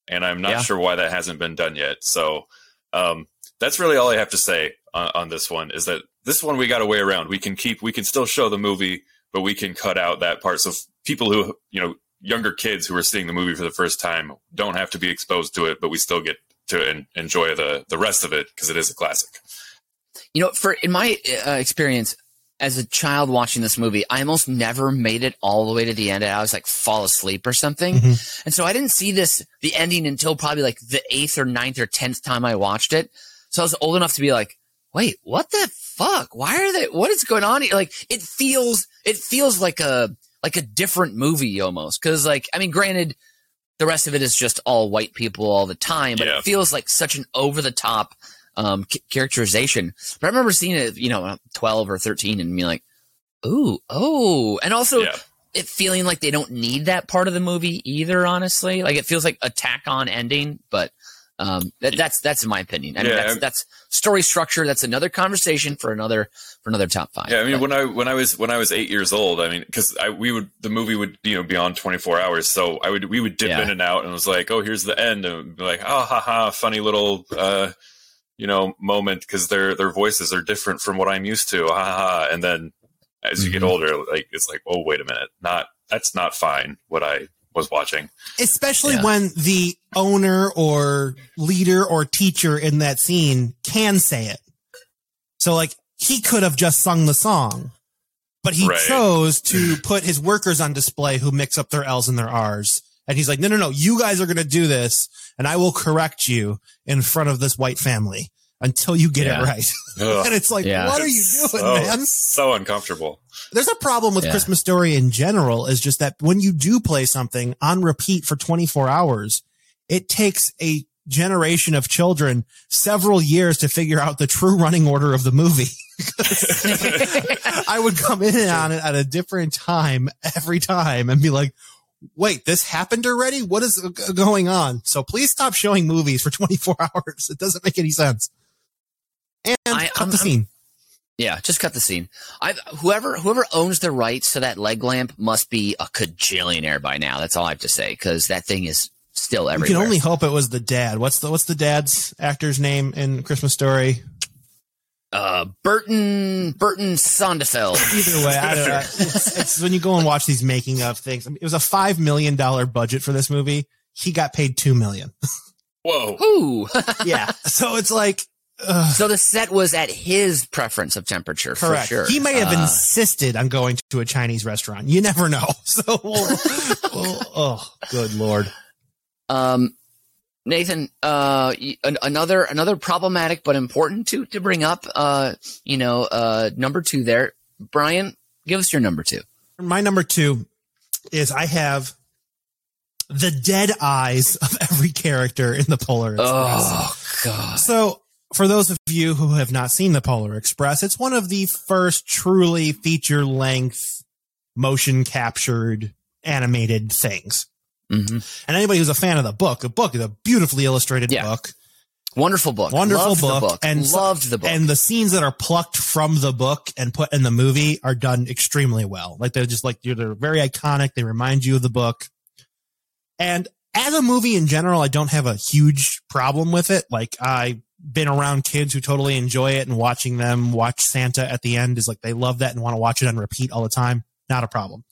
And i'm not Yeah. sure why that hasn't been done yet. So um that's really all i have to say on, on this one is that this one we got a way around. We can keep we can still show the movie but we can cut out that part. So people who you know younger kids who are seeing the movie for the first time don't have to be exposed to it but we still get to en- enjoy the the rest of it because it is a classic You know, for in my uh, experience as a child watching this movie, I almost never made it all the way to the end. I was like fall asleep or something, Mhm. and so I didn't see this the ending until probably like the eighth or ninth or tenth time I watched it. So I was old enough to be like, "Wait, what the fuck? Why are they? What is going on here?" Like it feels, it feels like a like a different movie almost. Because like, I mean, granted, the rest of it is just all white people all the time, but Yeah. it feels like such an over the top um, ca- characterization. But I remember seeing it, you know, 12 or 13 and being like, ooh, oh. And also yeah it feeling like they don't need that part of the movie either, honestly. Like it feels like a tack on ending, but um, that, that's, that's in my opinion. I mean, Yeah, that's, that's story structure. That's another conversation for another, for another top five. Yeah, I mean, But- when I when I was when I was eight years old, I mean, because I we would the movie would you know be on twenty four hours, so I would we would dip Yeah. in and out, and it was like, oh, here's the end, and be like, oh, ha ha, funny little uh, you know moment because their their voices are different from what I'm used to, ha ha, ha. and then as you get Mhm. older, like it's like, oh, wait a minute, not that's not fine. What I was watching, especially Yeah. when the owner or leader or teacher in that scene can say it. So like he could have just sung the song, but he Right. chose to put his workers on display who mix up their L's and their R's. And he's like, no, no, no, you guys are going to do this and I will correct you in front of this white family until you get Yeah. it right. *laughs* And it's like, Yeah. what are you it's doing, so, man? *laughs* So uncomfortable. There's a problem with Yeah. Christmas Story in general is just that when you do play something on repeat for 24 hours, it takes a generation of children several years to figure out the true running order of the movie. *laughs* I would come in on it at a different time every time and be like, wait, this happened already? What is g- going on? So please stop showing movies for 24 hours. It doesn't make any sense. And I- cut I'm- the I'm- scene. Yeah, just cut the scene. I whoever whoever owns the rights to that leg lamp must be a cajillionaire by now. That's all I have to say because that thing is still everywhere. You can only hope it was the dad. What's the what's the dad's actor's name in Christmas Story? uh, Burton Burton Sondefeld. *laughs* Either way, I don't know. *laughs* It's, it's when you go and watch these making of things. I mean, it was a five million dollar budget for this movie. He got paid two million. *laughs* Whoa. Ooh. yeah, so it's like so the set was at his preference of temperature. correct. For sure. He may have Uh, insisted on going to a Chinese restaurant. You never know. *laughs* So, oh, good lord. Um, Nathan, uh, another another problematic but important to to bring up. Uh, you know, uh, number two there, Brian. Give us your number two. My number two is I have the dead eyes of every character in the Polar Express. Oh God. So, for those of you who have not seen the Polar Express, it's one of the first truly feature length, motion captured, animated things. hmm And anybody who's a fan of the book, the book is a beautifully illustrated Yeah. book. Wonderful book. Wonderful book. Book. And loved the book. And the scenes that are plucked from the book and put in the movie are done extremely well. Like they're just like, they're very iconic. They remind you of the book. And as a movie in general, I don't have a huge problem with it. Like I've been around kids who totally enjoy it and watching them watch Santa at the end is like they love that and want to watch it on repeat all the time. Not a problem.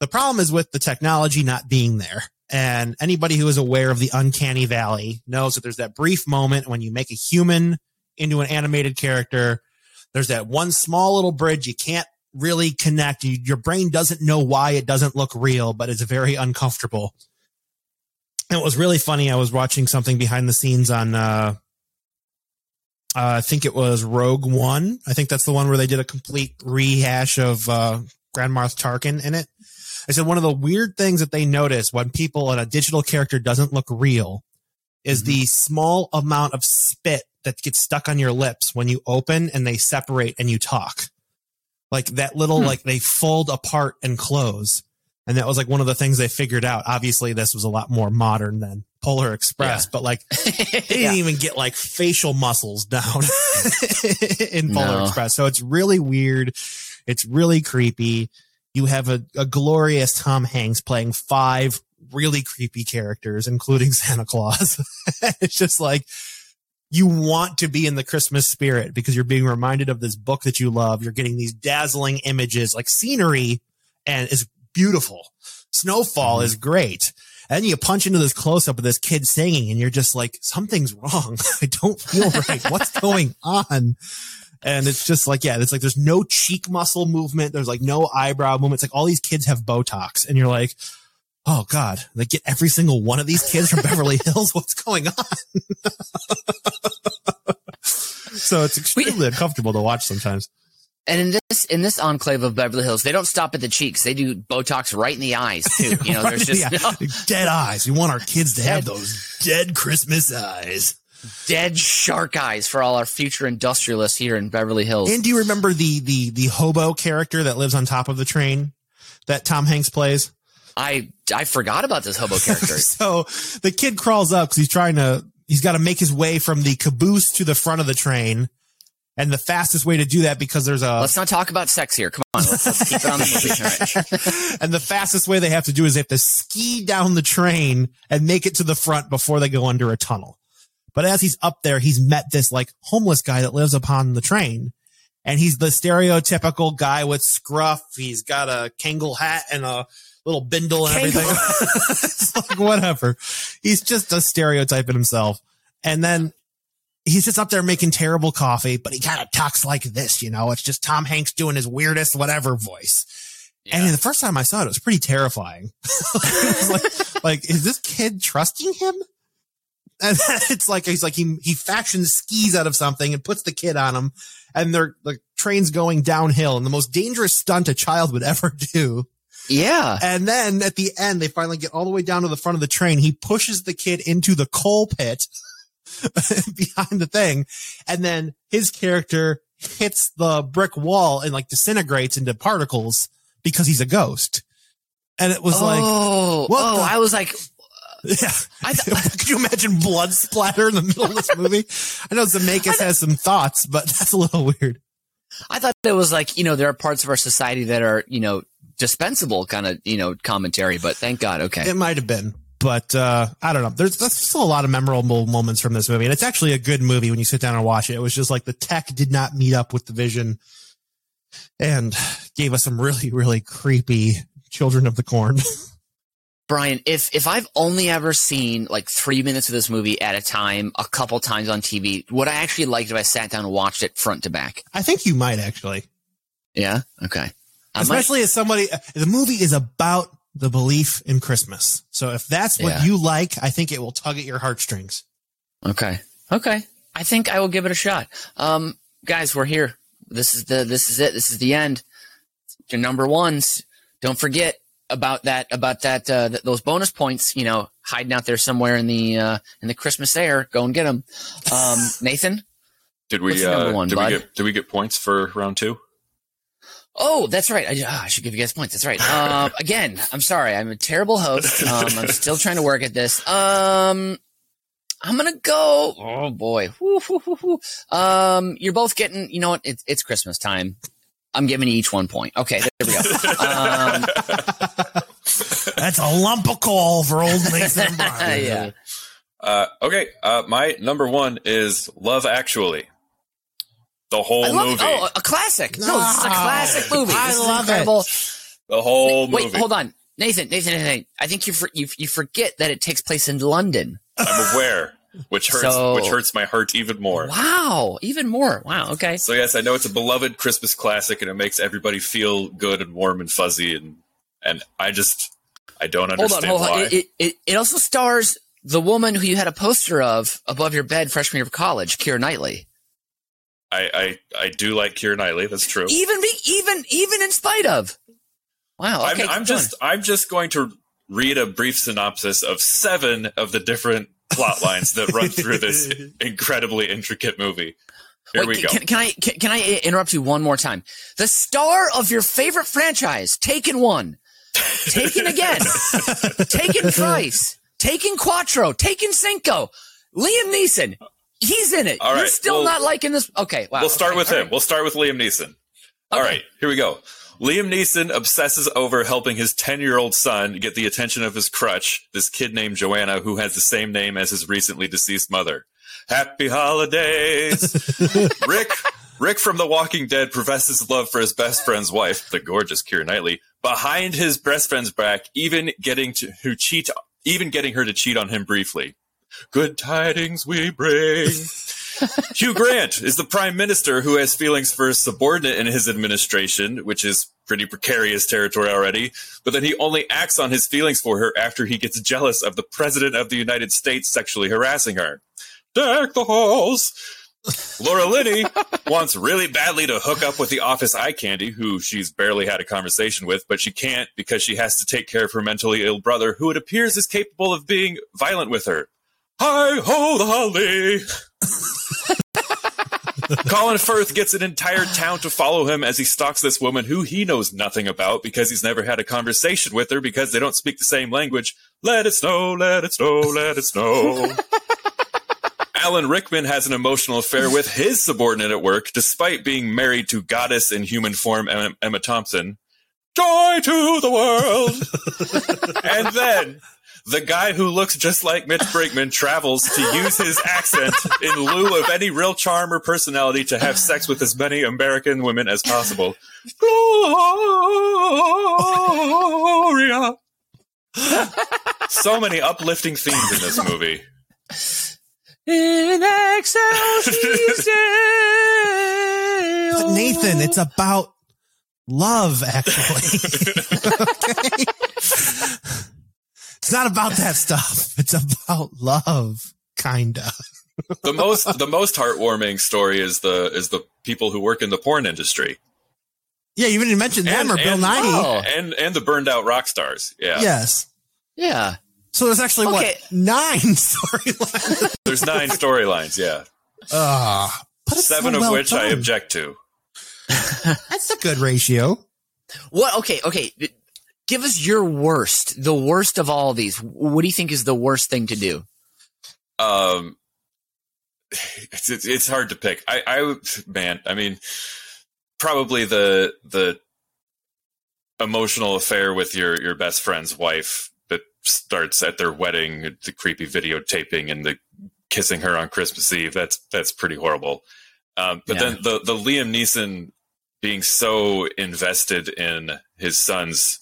The problem is with the technology not being there. And anybody who is aware of the uncanny valley knows that there's that brief moment when you make a human into an animated character. There's that one small little bridge you can't really connect. You, your brain doesn't know why it doesn't look real, but it's very uncomfortable. And it was really funny. I was watching something behind the scenes on, uh, I think it was Rogue One. I think that's the one where they did a complete rehash of, uh, Grand Moff Tarkin in it. I said one of the weird things that they notice when people and a digital character doesn't look real is the small amount of spit that gets stuck on your lips when you open and they separate and you talk. Like that little, Hmm. like they fold apart and close. And that was like one of the things they figured out. Obviously, this was a lot more modern than Polar Express, but like *laughs* they didn't Yeah. even get like facial muscles down *laughs* in Polar No. Express. So it's really weird. It's really creepy. You have a, a glorious Tom Hanks playing five really creepy characters, including *laughs* Santa Claus. it's just like you want to be in the Christmas spirit because you're being reminded of this book that you love. You're getting these dazzling images, like scenery, and is beautiful. Snowfall Mhm. is great. And you punch into this close up of this kid singing, and you're just like, something's wrong. *laughs* I don't feel right. What's going on? And it's just like, yeah, it's like there's no cheek muscle movement. There's like no eyebrow movement. It's like all these kids have Botox, and you're like, oh God, they get every single one of these kids from Beverly *laughs* Hills. What's going on? *laughs* so it's extremely uncomfortable to watch sometimes. And in this in this enclave of Beverly Hills, they don't stop at the cheeks. They do Botox right in the eyes too. *laughs* You know, there's just Yeah, *laughs* no dead eyes. We want our kids to have those dead Christmas eyes. dead shark eyes for all our future industrialists here in Beverly Hills. And do you remember the the the hobo character that lives on top of the train that Tom Hanks plays? I I forgot about this hobo character. *laughs* so the kid crawls up because he's trying to he's got to make his way from the caboose to the front of the train. And the fastest way to do that because there's a let's not talk about sex here. Come on, let's, let's keep it on the movie. Right. *laughs* and the fastest way they have to do is they have to ski down the train and make it to the front before they go under a tunnel. But as he's up there, he's met this like homeless guy that lives upon the train. And he's the stereotypical guy with scruff. He's got a Kangol hat and a little bindle and everything. *laughs* it's like whatever. He's just a stereotype in himself. And then he's just up there making terrible coffee, but he kind of talks like this, you know, it's just Tom Hanks doing his weirdest whatever voice. And the first time I saw it, it was pretty terrifying. *laughs* was like, *laughs* like, is this kid trusting him? And it's like, he's like, he, he fashions skis out of something and puts the kid on him and they're, the train's going downhill and the most dangerous stunt a child would ever *laughs* do. Yeah. And then at the end, they finally get all the way down to the front of the train. He pushes the kid into the coal pit *laughs* behind the thing. And then his character hits the brick wall and like disintegrates into particles because he's a ghost. And it was oh, like, oh, what oh, the- I was like, yeah. *laughs* I th- *laughs* Could you imagine blood splatter in the middle of this movie? I know Zemeckis has some thoughts, but that's a little weird. I thought it was like, you know, there are parts of our society that are, you know, dispensable kind of, you know, commentary, but thank God. Okay. It might have been, but uh, I don't know. There's, there's still a lot of memorable moments from this movie, and it's actually a good movie when you sit down and watch it. It was just like the tech did not meet up with the vision, and gave us some really, really creepy Children of the Corn. *laughs* Brian, if, if I've only ever seen like three minutes of this movie at a time, a couple times on TV, would I actually like it if I sat down and watched it front to back? I think you might actually, Yeah. Okay. I might- especially as somebody. The movie is about the belief in Christmas, so if that's what Yeah. you like, I think it will tug at your heartstrings. Okay. Okay. I think I will give it a shot. Um, guys, we're here. This is the, this is it. This is the end. Your number ones. Don't forget about that, about that, uh, th- those bonus points, you know, hiding out there somewhere in the, uh, in the Christmas air. Go and get them. Um, Nathan? Did we? your number Uh, one, did bud? we get? Did we get points for round two? Oh, that's right. I, ah, I should give you guys points. That's right. Um, *laughs* again, I'm sorry. I'm a terrible host. Um, I'm still trying to work at this. Um, I'm gonna go. Oh boy. Woo, woo, woo, woo. Um, you're both getting. You know what? It's it's Christmas time. I'm giving you each one point. Okay, there we go. Um, *laughs* That's a lump of coal for old Nathan and *laughs* yeah. Uh, okay. Uh, my number one is Love Actually. The whole I love movie. Oh, a classic. No, this is a ah. classic movie. I This love it. incredible. the whole Wait, movie. Wait, hold on, Nathan. Nathan, Nathan. I think you for, you you forget that it takes place in London. I'm aware, which hurts. So- which hurts my heart even more. Wow, even more. Wow. Okay. So yes, I know it's a beloved Christmas classic, and it makes everybody feel good and warm and fuzzy, and and I just I don't hold on, understand hold on. why. It, it, it, it also stars the woman who you had a poster of above your bed freshman year of college, Keira Knightley. I, I I do like Keira Knightley. That's true. Even be, even even in spite of. Wow. Okay. I'm, I'm keep just I'm just going to read a brief synopsis of seven of the different plot lines that run through this *laughs* incredibly intricate movie. Here Wait, we go. Can, can I can, can I interrupt you one more time? The star of your favorite franchise, Taken One, Taken *laughs* again, Taken thrice, Taken Quattro, Taken Cinco, Liam Neeson. He's in it. All You're right, still well- not liking this. Okay, wow. we'll start okay, with all him. right. We'll start with Liam Neeson. All Okay. right, here we go. Liam Neeson obsesses over helping his 10 year old son get the attention of his crutch, this kid named Joanna, who has the same name as his recently deceased mother. Happy holidays! *laughs* Rick, Rick from The Walking Dead professes love for his best friend's wife, the gorgeous Keira Knightley, behind his best friend's back, even getting to who cheat, even getting her to cheat on him briefly. Good tidings we bring. Hugh Grant is the prime minister who has feelings for his subordinate in his administration, which is pretty precarious territory already. But then he only acts on his feelings for her after he gets jealous of the president of the United States sexually harassing her. Deck the halls. Laura Linney wants really badly to hook up with the office eye candy, who she's barely had a conversation with, but she can't because she has to take care of her mentally ill brother, who it appears is capable of being violent with her. Hi ho, the holly. *laughs* Colin Firth gets an entire town to follow him as he stalks this woman who he knows nothing about because he's never had a conversation with her because they don't speak the same language. Let it snow, let it snow, let it snow. *laughs* Alan Rickman has an emotional affair with his subordinate at work, despite being married to goddess in human form Emma, Emma Thompson. Joy to the world! *laughs* and then the guy who looks just like Mitch Brinkman travels to use his accent in lieu of any real charm or personality to have sex with as many American women as possible. Gloria! so many uplifting themes in this movie. In excelsis *laughs* But Nathan, it's about love, actually. *laughs* okay? It's not about that stuff. *laughs* It's about love, kinda. the most the most heartwarming story is the is the people who work in the porn industry Yeah, you didn't mention them And- or Bill and- Nighy. Oh. and and the burned out rock stars. Yeah, Yes. Yeah. So there's actually Okay. what nine *laughs* storylines. there's nine storylines. Yeah, Uh, seven so of well which I object to. That's a good ratio. What? Okay. Okay. Give us your worst, the worst of all these. What do you think is the worst thing to do? Um, it's it's, it's hard to pick. I I man, I mean, probably the the emotional affair with your your best friend's wife that starts at their wedding, the creepy videotaping and the kissing her on Christmas Eve. That's that's pretty horrible. Um, but Yeah. then the the Liam Neeson being so invested in his son's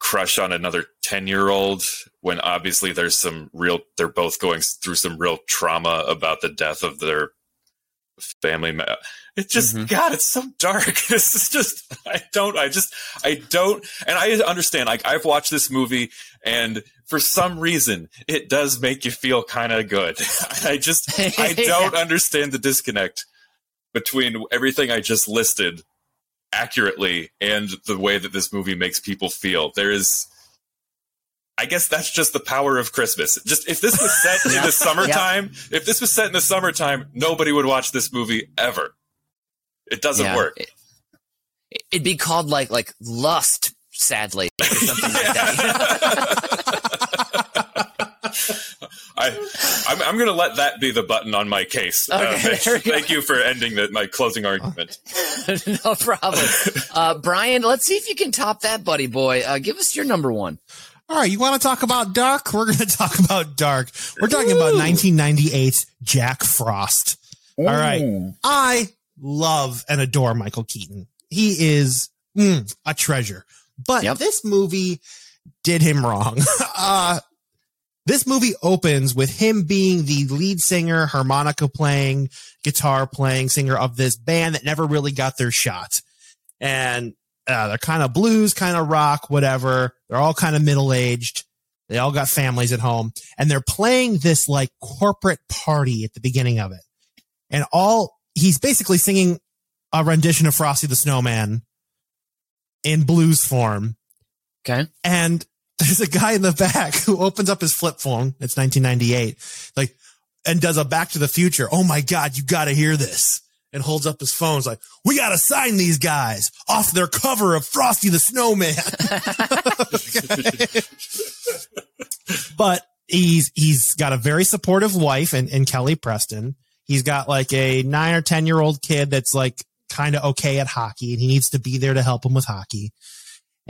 crush on another 10 year old when obviously there's some real they're both going through some real trauma about the death of their family ma- it just Mhm. god it's so dark. *laughs* This is just i don't i just i don't and i understand like i've watched this movie and for some reason it does make you feel kind of good. *laughs* I just i *laughs* don't understand the disconnect between everything i just listed accurately and the way that this movie makes people feel. There is I guess that's just the power of Christmas. Just if this was set in the summertime, if this was set in the summertime, nobody would watch this movie ever. It doesn't Yeah. work. It, it'd be called like like lust, sadly, or something like that. *laughs* I, I'm, I'm going to let that be the button on my case. Uh, Okay, Mitch. there thank you for ending the, my closing argument. *laughs* no problem. Uh, Brian, let's see if you can top that, buddy boy. Uh, give us your number one. All right, you want to talk about Dark? We're going *laughs* to talk about Dark. We're talking about 1998's Jack Frost. All right. I love and adore Michael Keaton. He is mm, a treasure. But Yep. this movie did him wrong. *laughs* uh, this movie opens with him being the lead singer, harmonica playing, guitar playing singer of this band that never really got their shot. And uh, they're kind of blues, kind of rock, whatever. They're all kind of middle aged. They all got families at home and they're playing this like corporate party at the beginning of it. And all he's basically singing a rendition of Frosty the Snowman in blues form. Okay. And there's a guy in the back who opens up his flip phone. It's 1998, like, and does a Back to the Future. Oh my god, you got to hear this! And holds up his phone. It's like, we got to sign these guys off their cover of Frosty the Snowman. *laughs* but he's he's got a very supportive wife and, and Kelly Preston. He's got like a nine or ten year old kid that's like kind of okay at hockey, and he needs to be there to help him with hockey.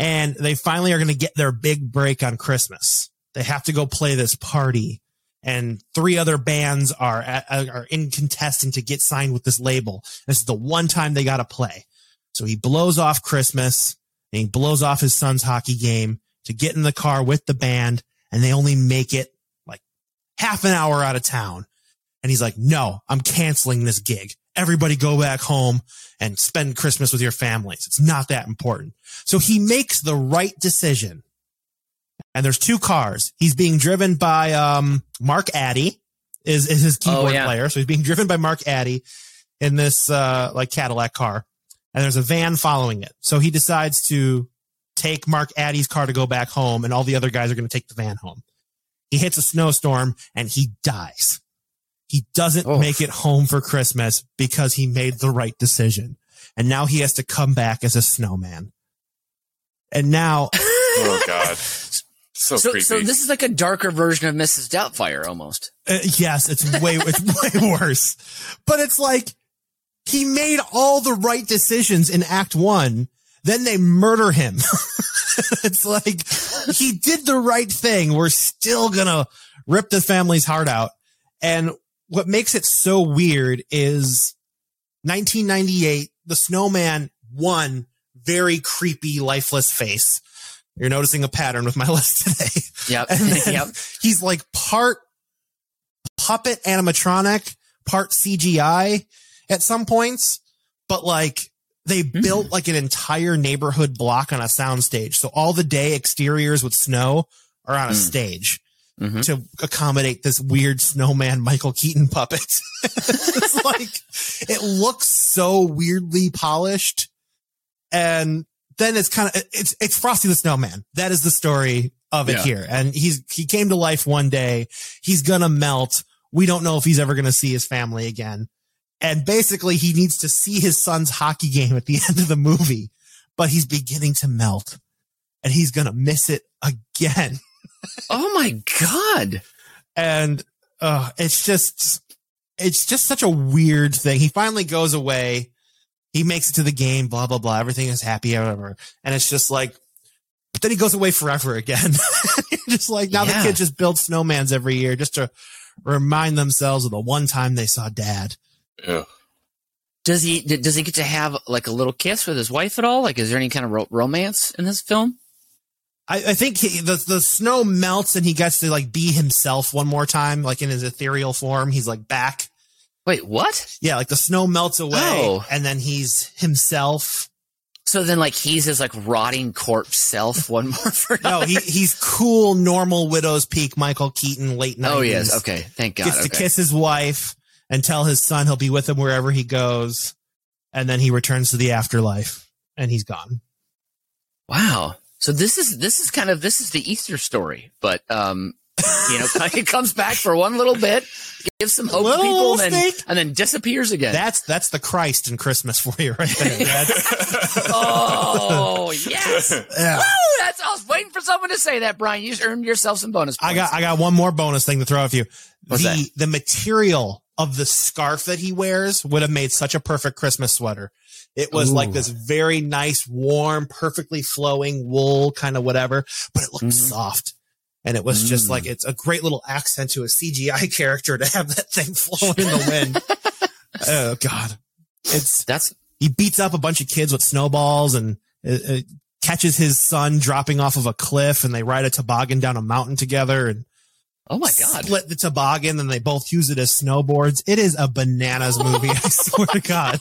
And they finally are going to get their big break on Christmas. They have to go play this party, and three other bands are at, are in contesting to get signed with this label. This is the one time they got to play. So he blows off Christmas and he blows off his son's hockey game to get in the car with the band and they only make it like half an hour out of town. And he's like, no, I'm canceling this gig. Everybody go back home and spend Christmas with your families. It's not that important. So he makes the right decision. And there's two cars. He's being driven by, um, Mark Addy is, is his keyboard Oh, yeah. player. So he's being driven by Mark Addy in this, uh, like Cadillac car. And there's a van following it. So he decides to take Mark Addy's car to go back home and all the other guys are going to take the van home. He hits a snowstorm and he dies. He doesn't Oh. make it home for Christmas because he made the right decision. And now he has to come back as a snowman. And now, *laughs* Oh God. So, So, creepy. so this is like a darker version of Mrs. Doubtfire almost. uh, yes, it's way, it's *laughs* way worse, but it's like he made all the right decisions in act one. Then they murder him. *laughs* it's like he did the right thing. We're still gonna rip the family's heart out. And what makes it so weird is 1998, the snowman won very creepy, lifeless face. You're noticing a pattern with my *laughs* list today. Yep. Yep. he's like part puppet animatronic, part CGI at some points, but like they Hmm. built like an entire neighborhood block on a soundstage. So all the day exteriors with snow are on a Mm. stage Mhm. to accommodate this weird snowman Michael Keaton puppet. *laughs* it's like it looks so weirdly polished and then it's kind of it's it's Frosty the Snowman. That is the story of it Yeah. here. And he's he came to life one day. He's gonna melt. We don't know if he's ever gonna see his family again. And basically he needs to see his son's hockey game at the *laughs* end of the movie, but he's beginning to melt and he's gonna miss it again. *laughs* Oh my God. And uh it's just it's just such a weird thing. He finally goes away. He makes it to the game, blah, blah, blah. Everything is happy, whatever. And it's just like, but then he goes away forever again. *laughs* just like now Yeah. the kids just build snowmans every year just to remind themselves of the one time they saw dad. Ugh. Does he does he get to have like a little kiss with his wife at all? Like, is there any kind of ro- romance in this film? I, I think he, the, the snow melts and he gets to like be himself one more time, like in his ethereal form. He's like back. Wait, what? Yeah. Like the snow melts away Oh. and then he's himself. So then, like, he's his like rotting corpse self *laughs* one more for No, he, he's cool, normal widow's peak, Michael Keaton, late 90s. Oh yes. Okay. Thank God. Gets to kiss his wife and tell his son he'll be with him wherever he goes. And then he returns to the afterlife and he's gone. Wow. So this is this is kind of this is the Easter story, but um, you know, *laughs* it comes back for one little bit, gives some hope to people, and then, and then disappears again. That's, that's the Christ in Christmas for you right there. *laughs* Oh yes. *laughs* yeah. Woo! That's I was waiting for someone to say that, Brian. You just earned yourself some bonus points. I got I got one more bonus thing to throw at you. What's the that? the material of the scarf that he wears would have made such a perfect Christmas sweater. It was Ooh. like this very nice, warm, perfectly flowing wool kind of whatever, but it looked Mhm. soft. And it was just Mm. like it's a great little accent to a CGI *laughs* character to have that thing flowing in the wind. *laughs* oh god. It's That's he beats up a bunch of kids with snowballs and uh, uh, catches his son dropping off of a cliff and they ride a toboggan down a mountain together and oh my god. split the toboggan and they both use it as snowboards. It is a bananas movie. *laughs* I swear to God.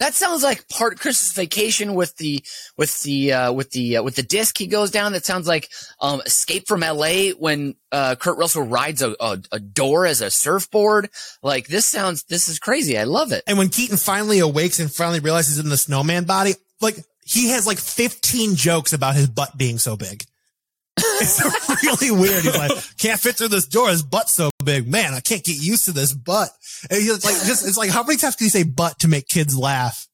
That sounds like part Christmas Vacation with the with the uh, with the uh, with the disc he goes down. That sounds like um, Escape from L.A. when uh, Kurt Russell rides a, a a door as a surfboard. Like this sounds this is crazy. I love it. And when Keaton finally awakes and finally realizes in the snowman body, like he has like 15 jokes about his butt being so big. *laughs* it's really weird. He's like, can't fit through this door. His butt's so big. Man, I can't get used to this butt. And he's like, just, it's like, how many times can you say butt to make kids laugh?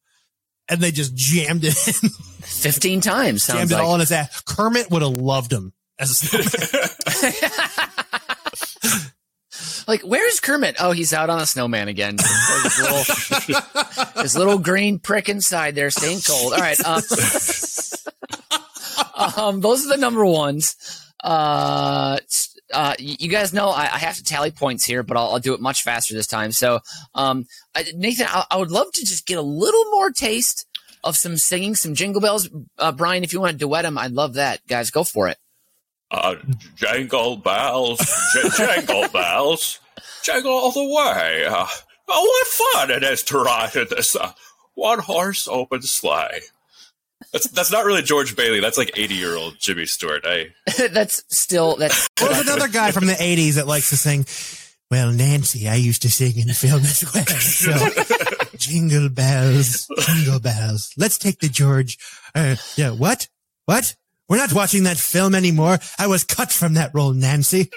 And they just jammed it in, 15 times sounds jammed it like. all in his ass. Kermit would have loved him as a snowman. *laughs* Like, where's Kermit? Oh, he's out on a snowman again. his, little, his little green prick inside there, staying cold. All right. Uh, *laughs* um, those are the number ones. Uh, uh, you guys know I, I have to tally points here, but I'll, I'll do it much faster this time. So, um, I, Nathan, I, I would love to just get a little more taste of some singing, some jingle bells. Uh, Brian, if you want to duet them, I'd love that. Guys, go for it. Uh, jangle bells, j- jangle bells, jingle all the way. Uh, oh, what fun it is to ride in this uh, one horse open sleigh. That's that's not really George Bailey. That's like eighty year old Jimmy Stewart. I. *laughs* that's still that's There's another guy from the 80s that likes to sing, well, Nancy, I used to sing in film as well. So, *laughs* jingle bells, jingle bells. Let's take the George. Uh, yeah, what? What? We're not watching that film anymore. I was cut from that role, Nancy.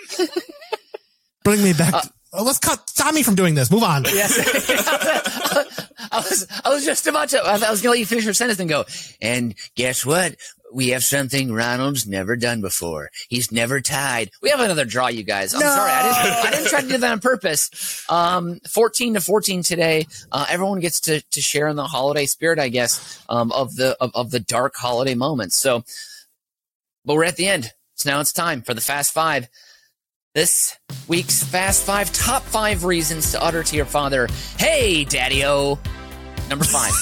*laughs* Bring me back. to- oh, let's cut Tommy from doing this. Move on. Yes. *laughs* I was I was just about to I was gonna let you finish your sentence and go, and guess what? We have something Ronald's never done before. He's never tied. We have another draw, you guys. I'm No. sorry. I didn't, I didn't try to do that on purpose. Um, 14 to 14 today. Uh, everyone gets to, to share in the holiday spirit, I guess, um, of the, of, of the dark holiday moments. So, but we're at the end. So now it's time for the fast five. This week's Fast Five top five reasons to utter to your father, Hey, Daddy O. Number five.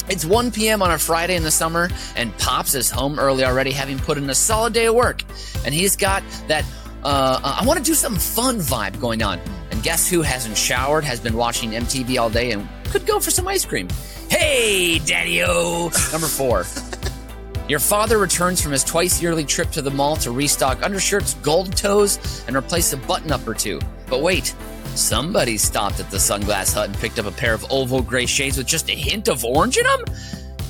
*laughs* it's 1 p.m. on a Friday in the summer, and Pops is home early already, having put in a solid day of work. And he's got that, uh, I want to do something fun vibe going on. And guess who hasn't showered, has been watching MTV all day, and could go for some ice cream? Hey, Daddy O. Number four. *laughs* Your father returns from his twice yearly trip to the mall to restock undershirts, gold toes, and replace a button up or two. But wait, somebody stopped at the Sunglass Hut and picked up a pair of oval gray shades with just a hint of orange in them?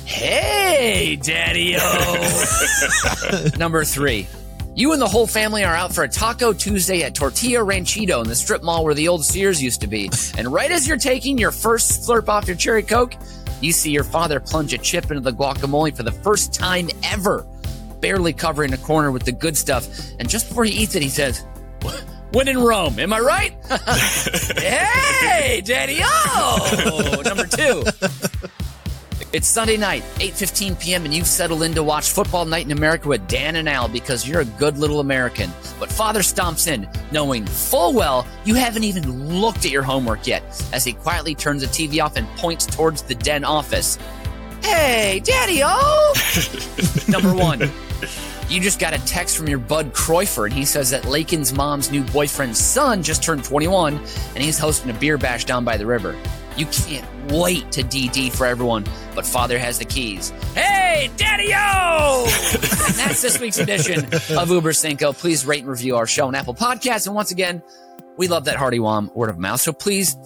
Hey, Daddy O! *laughs* Number three. You and the whole family are out for a Taco Tuesday at Tortilla Ranchito in the strip mall where the old Sears used to be. And right as you're taking your first slurp off your cherry coke, you see your father plunge a chip into the guacamole for the first time ever, barely covering a corner with the good stuff. And just before he eats it, he says, When in Rome, am I right? *laughs* *laughs* hey, Daddy O! *laughs* Number two. It's Sunday night, 8:15 p.m. and you've settled in to watch Football Night in America with Dan and Al because you're a good little American. But father stomps in, knowing full well you haven't even looked at your homework yet, as he quietly turns the TV off and points towards the den office. Hey, Daddy O! *laughs* Number 1. You just got a text from your bud Croyfer, and he says that Lakin's mom's new boyfriend's son just turned 21, and he's hosting a beer bash down by the river. You can't wait to DD for everyone, but father has the keys. Hey, Daddy O! *laughs* and that's this week's edition of Uber Cinco. Please rate and review our show on Apple Podcasts. And once again, we love that Hardy Wom word of mouth. So please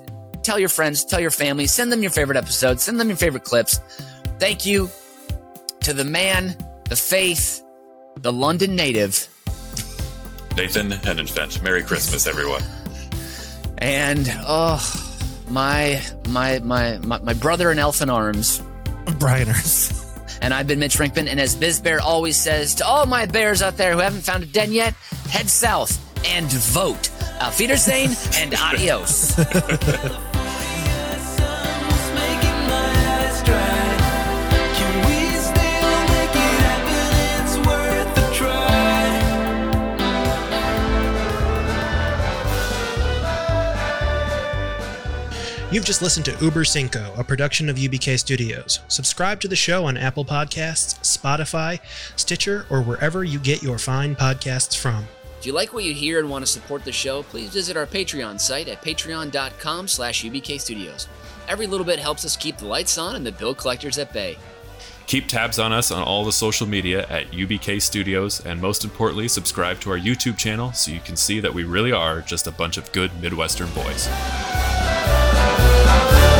tell your friends, tell your family, send them your favorite episodes, send them your favorite clips. Thank you to the man, the faith, the London native, Nathan Henenfent. Merry Christmas, everyone. and oh my my my my, my brother in elfin arms. Brianers. And I've been Mitch Rinkman, and as Biz Bear always says to all my bears out there who haven't found a den yet, head south and vote. Auf Wiedersehen and *laughs* adios. *laughs* You've just listened to Uber Cinco, a production of UBK Studios. Subscribe to the show on Apple Podcasts, Spotify, Stitcher, or wherever you get your fine podcasts from. If you like what you hear and want to support the show, please visit our Patreon site at patreon.com slash ubkstudios. Every little bit helps us keep the lights on and the bill collectors at bay. Keep tabs on us on all the social media at UBK Studios, and most importantly, subscribe to our YouTube channel so you can see that we really are just a bunch of good Midwestern boys love.